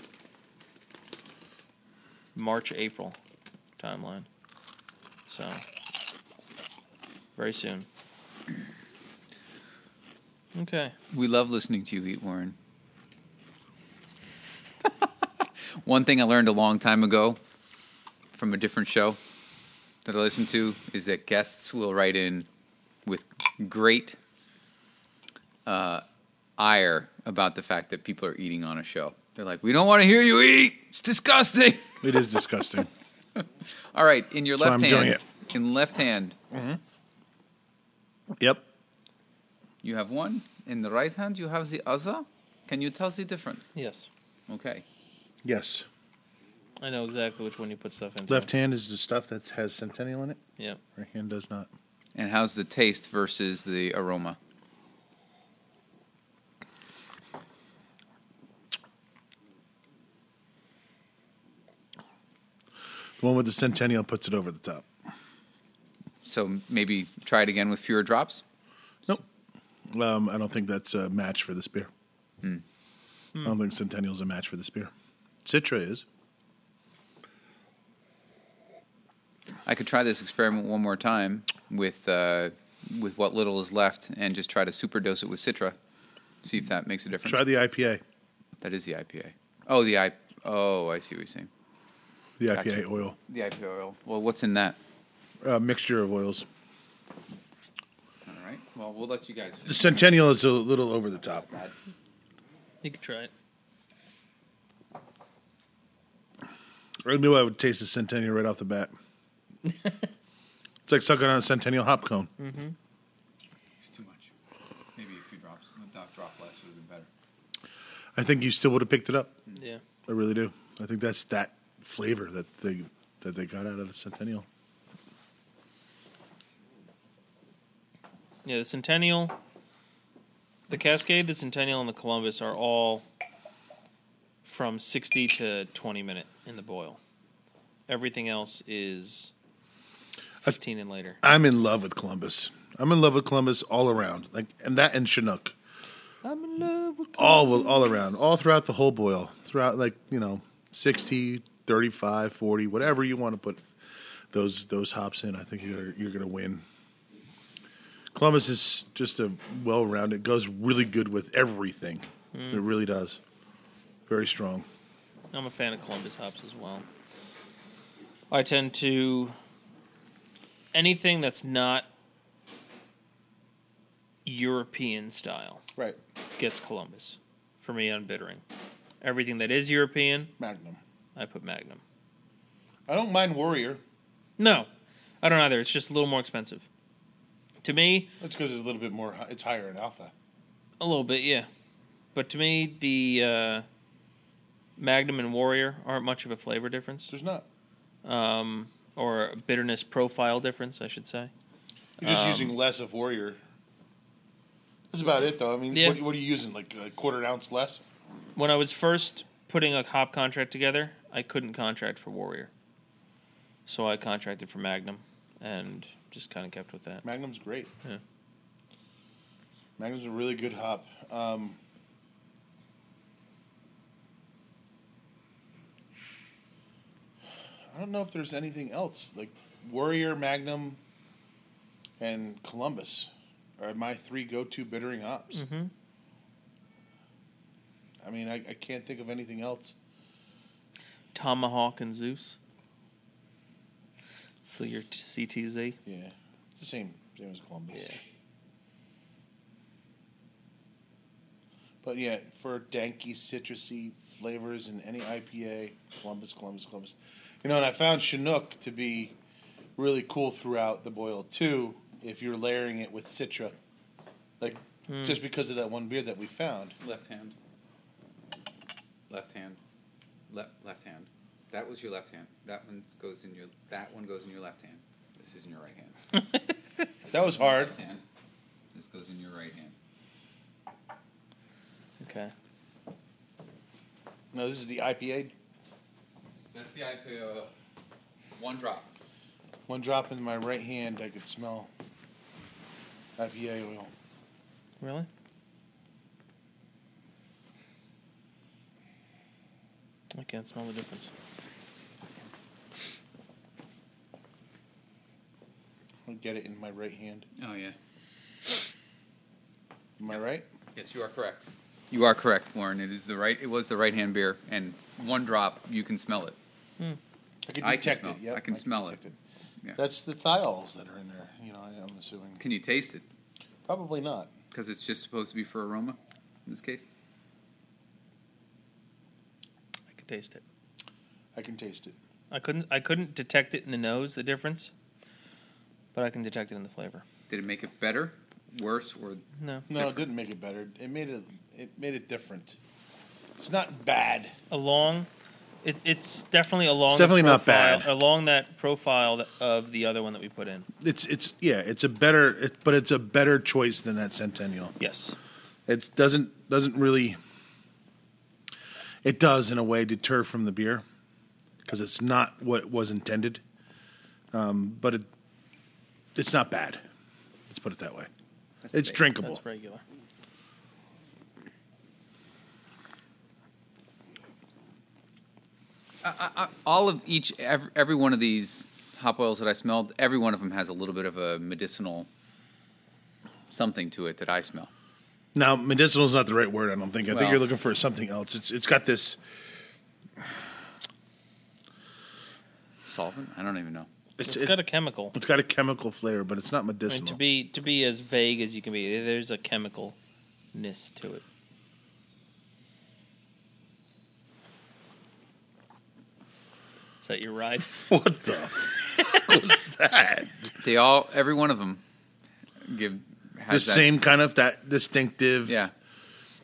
March April timeline. So very soon. Okay. We love listening to you eat, Warren. One thing I learned a long time ago from a different show that I listen to is that guests will write in with great uh, ire about the fact that people are eating on a show. They're like, "We don't want to hear you eat. It's disgusting." It is disgusting. All right, in your That's why left I'm doing hand, in left hand, yep. you have one. In the right hand, you have the other. Can you tell the difference? Yes. Okay. Yes. I know exactly which one you put stuff into. Left hand is the stuff that has Centennial in it. Yep. Right hand does not. And how's the taste versus the aroma? The one with the Centennial puts it over the top. So maybe try it again with fewer drops. Nope. Um, I don't think that's a match for this beer. Hmm. I don't think Centennial's a match for this beer. Citra is. I could try this experiment one more time with uh, with what little is left, and just try to superdose it with Citra. See if that makes a difference. Try the IPA. That is the IPA. Oh, the I. Oh, I see what you're saying. The Gotcha. IPA oil. The IPA oil. Well, what's in that? A mixture of oils. All right. Well, we'll let you guys. The Centennial is a little over the top. You could try it. I knew I would taste the Centennial right off the bat. it's like sucking on a Centennial hop cone. Mm-hmm. It's too much. Maybe a few drops. A drop, drop less would have been better. I think you still would have picked it up. Yeah. I really do. I think that's that flavor that they that they got out of the Centennial. Yeah, the Centennial, the Cascade, the Centennial, and the Columbus are all from 60 to 20 minute in the boil. Everything else is 15 and later. I'm in love with Columbus. I'm in love with Columbus all around. Like and that and Chinook. I'm in love with All all around. All throughout the whole boil. Throughout like, you know, 60, 35, 40, whatever you want to put those those hops in, I think you're you're going to win. Columbus is just a well-rounded. It goes really good with everything. Hmm. It really does. Very strong. I'm a fan of Columbus hops as well. I tend to anything that's not European style Right. gets Columbus for me on bittering. Everything that is European, Magnum. I put Magnum. I don't mind Warrior. No, I don't either. It's just a little more expensive. To me, That's because it's a little bit more. It's higher in alpha. a little bit, yeah. But to me, the uh, Magnum and Warrior aren't much of a flavor difference, There's not. um, or a bitterness profile difference, I should say. You're just Um, using less of Warrior. That's about it, though. I mean, Yeah. what, what are you using? Like a quarter ounce less? When I was first putting a hop contract together, I couldn't contract for Warrior, so I contracted for Magnum, and just kind of kept with that. Magnum's great. Yeah. Magnum's a really good hop. Um, I don't know if there's anything else like Warrior, Magnum, and Columbus are my three go-to bittering hops. Mm-hmm. I mean, I, I can't think of anything else. Tomahawk and Zeus for your t- CTZ. Yeah, it's the same same as Columbus. Yeah. But yeah, for danky, citrusy flavors in any IPA, Columbus, Columbus, Columbus. You know, and I found Chinook to be really cool throughout the boil too. If you're layering it with Citra, like Hmm. just because of that one beer that we found. Left hand. Left hand. Left left hand. That was your left hand. That one goes in your. That one goes in your left hand. This is in your right hand. That was hard. Left hand. This goes in your right hand. Okay. No, this is the IPA. That's the IPA. One drop. One drop in my right hand, I could smell IPA oil. Really? I can't smell the difference. I'll get it in my right hand. Oh yeah. Am I right? Yes, you are correct. You are correct, Warren. It is the right. It was the right hand beer, and one drop, you can smell it. I can I can detect smell- it. Yep, I can smell it. detect Yeah. That's the thiols that are in there. You know, I, I'm assuming. Can you taste it? Probably not. Because it's just supposed to be for aroma. In this case. I could taste it. I can taste it. I couldn't. I couldn't detect it in the nose, the difference, but I can detect it in the flavor. Did it make it better, worse, or No, No, Different. it didn't make it better. It made it. It made it different. It's not bad. along. It, it's definitely along. It's the definitely not bad. Along that profile of the other one that we put in. It's it's yeah. It's a better. It, but it's a better choice than that Centennial. Yes. It doesn't doesn't really. It does in a way deter from the beer, because it's not what was intended. Um, but it, it's not bad. Let's put it that way. That's It's fake. drinkable. That's regular. I, I, all of each every, every one of these hop oils that I smelled, every one of them has a little bit of a medicinal something to it that I smell. Now, medicinal is not the right word. I don't think. I think you're looking for something else. It's it's got this. Solvent? I don't even know. It's, it's it- got a chemical. it's got a chemical flavor, but it's not I mean, medicinal. to be to be as vague as you can be, there's a chemicalness to it. Is that your ride? what the fuck was that? They all, every one of them, give The has that- same kind of that distinctive Yeah.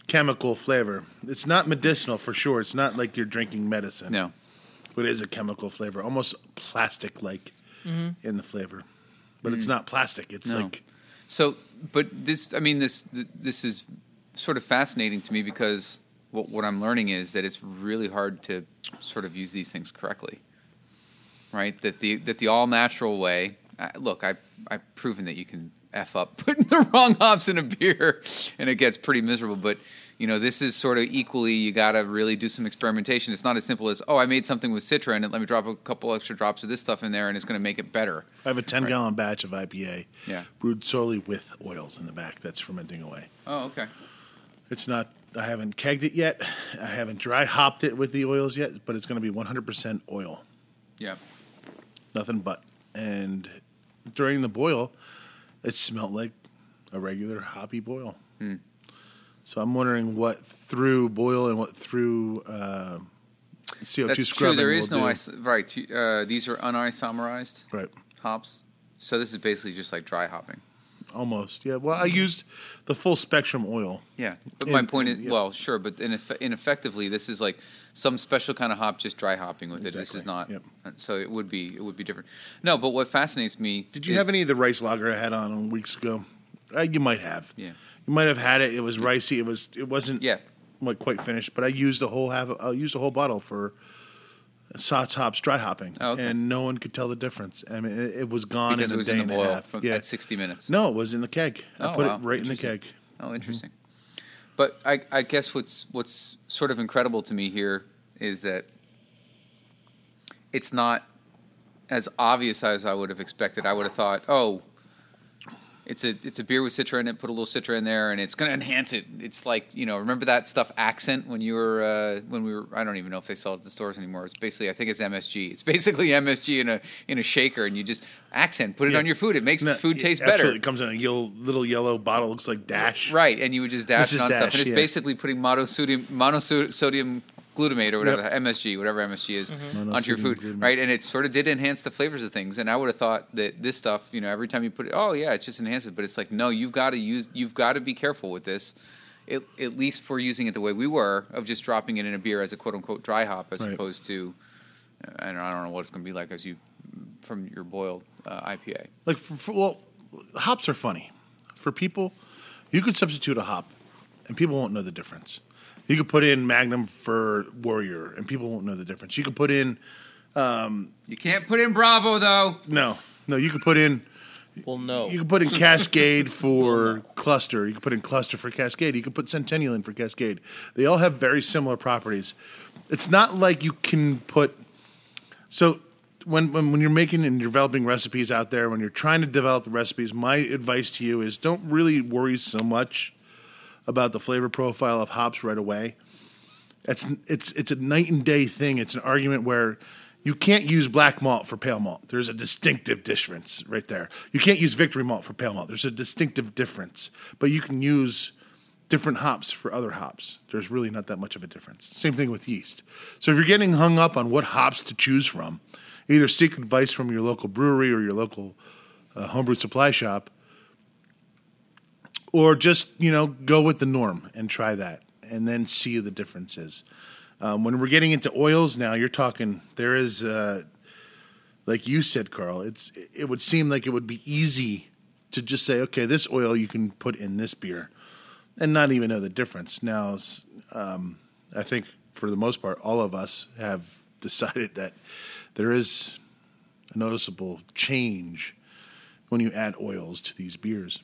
chemical flavor. It's not medicinal for sure. It's not like you're drinking medicine. No. But it is a chemical flavor, almost plastic like mm-hmm. in the flavor. But it's mm. not plastic. It's No. like So, but this, I mean, this th- this is sort of fascinating to me because what what I'm learning is that it's really hard to sort of use these things correctly, right? That the that the all natural way. Uh, look, I I've proven that you can f up putting the wrong hops in a beer, and it gets pretty miserable. But you know, this is sort of equally. You got to really do some experimentation. It's not as simple as oh, I made something with Citra and let me drop a couple extra drops of this stuff in there, and it's going to make it better. I have a 10 Right. gallon batch of IPA Yeah. brewed solely with oils in the back that's fermenting away. Oh, okay. It's not. I haven't kegged it yet. I haven't dry hopped it with the oils yet, but it's going to be 100% oil, Yeah. Nothing but. And during the boil, it smelled like a regular hoppy boil. Hmm. So I'm wondering what through boil and what through uh, CO2 That's true. There is no ice. Right. Uh, these are unisomerized Right. hops. So this is basically just like dry hopping. Almost. Yeah. Well, I used the full spectrum oil. Yeah. But my point is, yeah. well, sure, but in, eff- in effectively, this is like some special kind of hop, just dry hopping with it. This is not. Yep. So it would be it would be different. No, but what fascinates me. Did you have any of the rice lager I had on weeks ago? Uh, you might have. Yeah. You might have had it. It was ricey. It was. It wasn't. Yeah. Like quite finished, but I used a whole half. I used a whole bottle for Saaz hops dry hopping, Oh, okay. and no one could tell the difference. I mean, it, it was gone Because in a day in and a half. from, yeah. at 60 minutes. No, it was in the keg. I Oh, put wow. it right in the keg. Oh, interesting. But I, I guess what's what's sort of incredible to me here is that it's not as obvious as I would have expected. I would have thought, oh, it's a it's a beer with Citra in it. Put a little Citra in there, and it's going to enhance it. It's like you know, remember that stuff accent when you were uh, when we were. I don't even know if they sell it at the stores anymore. It's basically I think it's MSG. It's basically MSG in a in a shaker, and you just accent put it Yeah. on your food. It makes No, the food taste better. It comes in a yellow, little yellow bottle. Looks like Dash. Right, and you would just dash on stuff, Dash, and it's yeah. basically putting monosodium monosodium glutamate or whatever MSG, whatever MSG is, onto your food, glutamate. right? And it sort of did enhance the flavors of things. And I would have thought that this stuff, you know, every time you put it, oh yeah, it just enhances. But it's like, no, you've got to use, you've got to be careful with this. At, at least for using it the way we were, of just dropping it in a beer as a quote unquote dry hop, as Right. opposed to, uh, I don't, I don't know what it's going to be like as you from your boiled uh, IPA. Like, for, for, well, hops are funny. For people, you could substitute a hop, and people won't know the difference. You could put in Magnum for Warrior, and people won't know the difference. You could put in um, You can't put in Bravo though. no, no. You could put in Well, no. you could put in Cascade for Cluster. You could put in Cluster for Cascade. You could put Centennial in for Cascade. They all have very similar properties. It's not like you can put so when, when when you're making and developing recipes out there, when you're trying to develop the recipes, my advice to you is don't really worry so much about the flavor profile of hops right away. It's it's it's a night and day thing. It's an argument where you can't use black malt for pale malt. There's a distinctive difference right there. You can't use victory malt for pale malt. There's a distinctive difference. But you can use different hops for other hops. There's really not that much of a difference. Same thing with yeast. So if you're getting hung up on what hops to choose from, either seek advice from your local brewery or your local uh, homebrew supply shop, or just you know go with the norm and try that, and then see the differences. Um, when we're getting into oils now, you're talking. There is, uh, like you said, Carl. It's it would seem like it would be easy to just say, okay, this oil you can put in this beer, and not even know the difference. Now, um, I think for the most part, all of us have decided that there is a noticeable change when you add oils to these beers.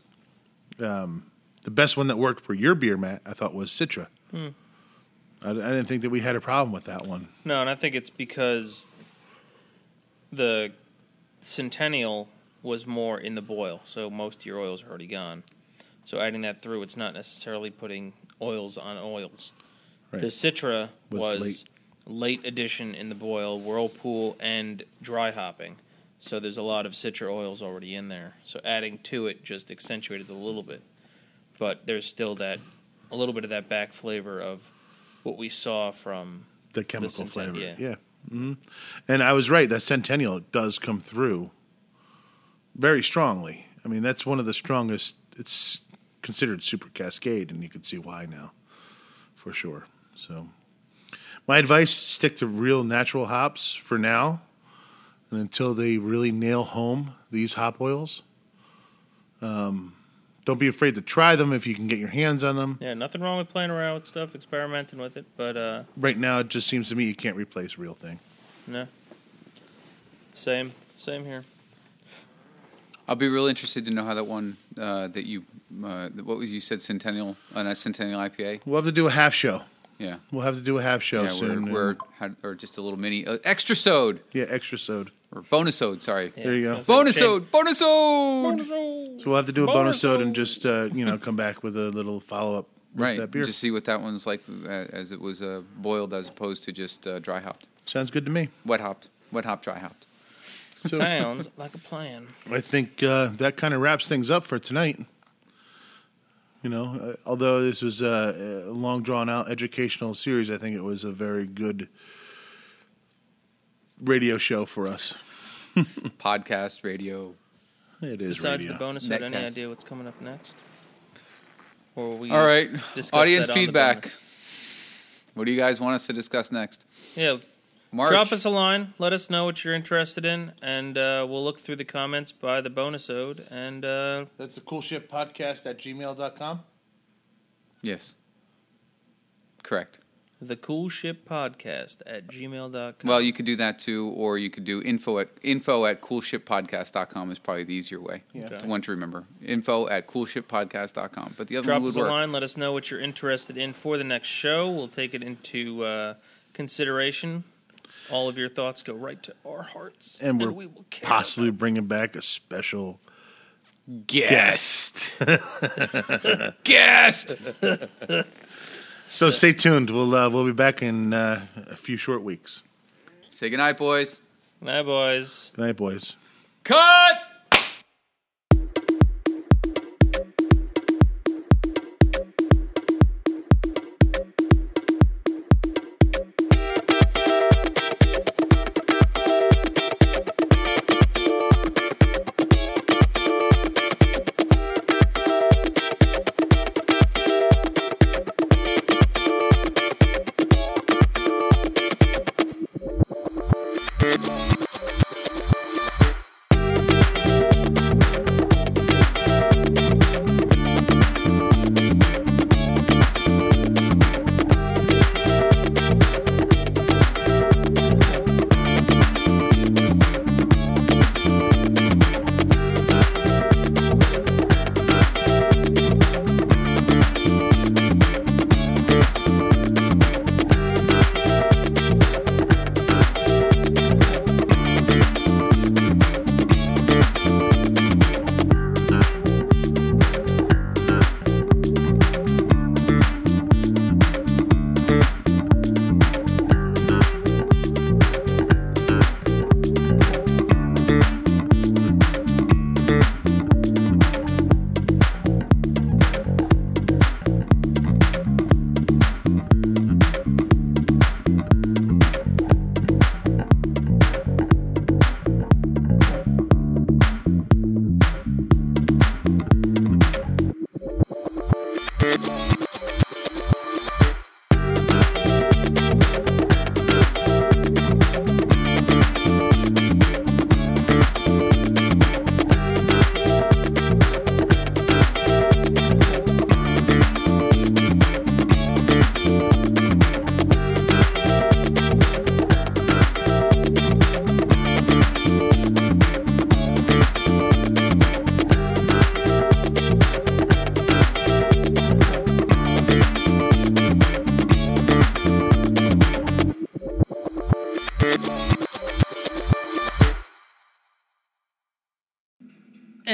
Um, the best one that worked for your beer, Matt, I thought was Citra. I, I didn't think that we had a problem with that one. No, and I think it's because the Centennial was more in the boil, so most of your oils are already gone. So adding that through, it's not necessarily putting oils on oils. Right. The Citra Was was, late. late. addition in the boil, whirlpool, and dry hopping. So there's a lot of Citra oils already in there. So adding to it just accentuated a little bit. But there's still that, a little bit of that back flavor of what we saw from The chemical Centen- flavor, yeah. yeah. hmm And I was right. That Centennial does come through very strongly. I mean, that's one of the strongest. It's considered super cascade, and you can see why now, for sure. So, my advice: stick to real natural hops for now, and until they really nail home these hop oils. Um, don't be afraid to try them if you can get your hands on them. Yeah, nothing wrong with playing around with stuff, experimenting with it, but uh, Right now, it just seems to me you can't replace real thing. no. Same, same here. I'll be really interested to know how that one uh, that you uh, what was you said Centennial on a Centennial IPA. We'll have to do a half show. Yeah, We'll have to do a half show yeah, soon. we're, we're had, or just a little mini uh, extra sode yeah, extra sode. Or bonus sode. Sorry, Yeah, There you go. so it's bonus shame- ode, bonus ode. Bonus So we'll have to do a Bonus bonus sode and just uh, you know come back with a little follow up with Right, that beer. just see what that one's like uh, as it was uh, boiled as opposed to just uh, dry hopped, Sounds good to me. wet hopped, wet hop, dry hopped. So Sounds like a plan. I think uh, that kind of wraps things up for tonight. You know, uh, although this was uh, a long drawn out educational series, I think it was a very good radio show for us. Podcast, radio. It is Besides radio. the bonus, had any Netcast. idea what's coming up next? Or will we All right, discuss audience that on the feedback. bonus? What do you guys want us to discuss next? Yeah, March. drop us a line. Let us know what you're interested in, and uh, we'll look through the comments by the bonus ode. And uh, That's the coolship podcast at gmail.com. Yes. Correct. The Coolship Podcast at gmail.com. Well, you could do that too, or you could do info at info at coolshippodcast.com is probably the easier way. Yeah. Okay. The one to remember. Info at coolshippodcast.com. But the other Drop one us would a work. line. Let us know what you're interested in for the next show. We'll take it into uh, consideration. All of your thoughts go right to our hearts, And we're we will care Possibly about- bringing back a special Guest. Guest. So stay tuned. We'll uh, we'll be back in uh, a few short weeks. Say goodnight, boys. Night, boys. Good night, boys. Cut.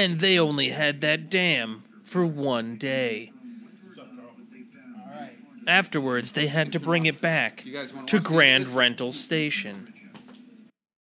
And they only had that dam for one day. Afterwards, they had to bring it back You guys wanna to Grand? Rental Station.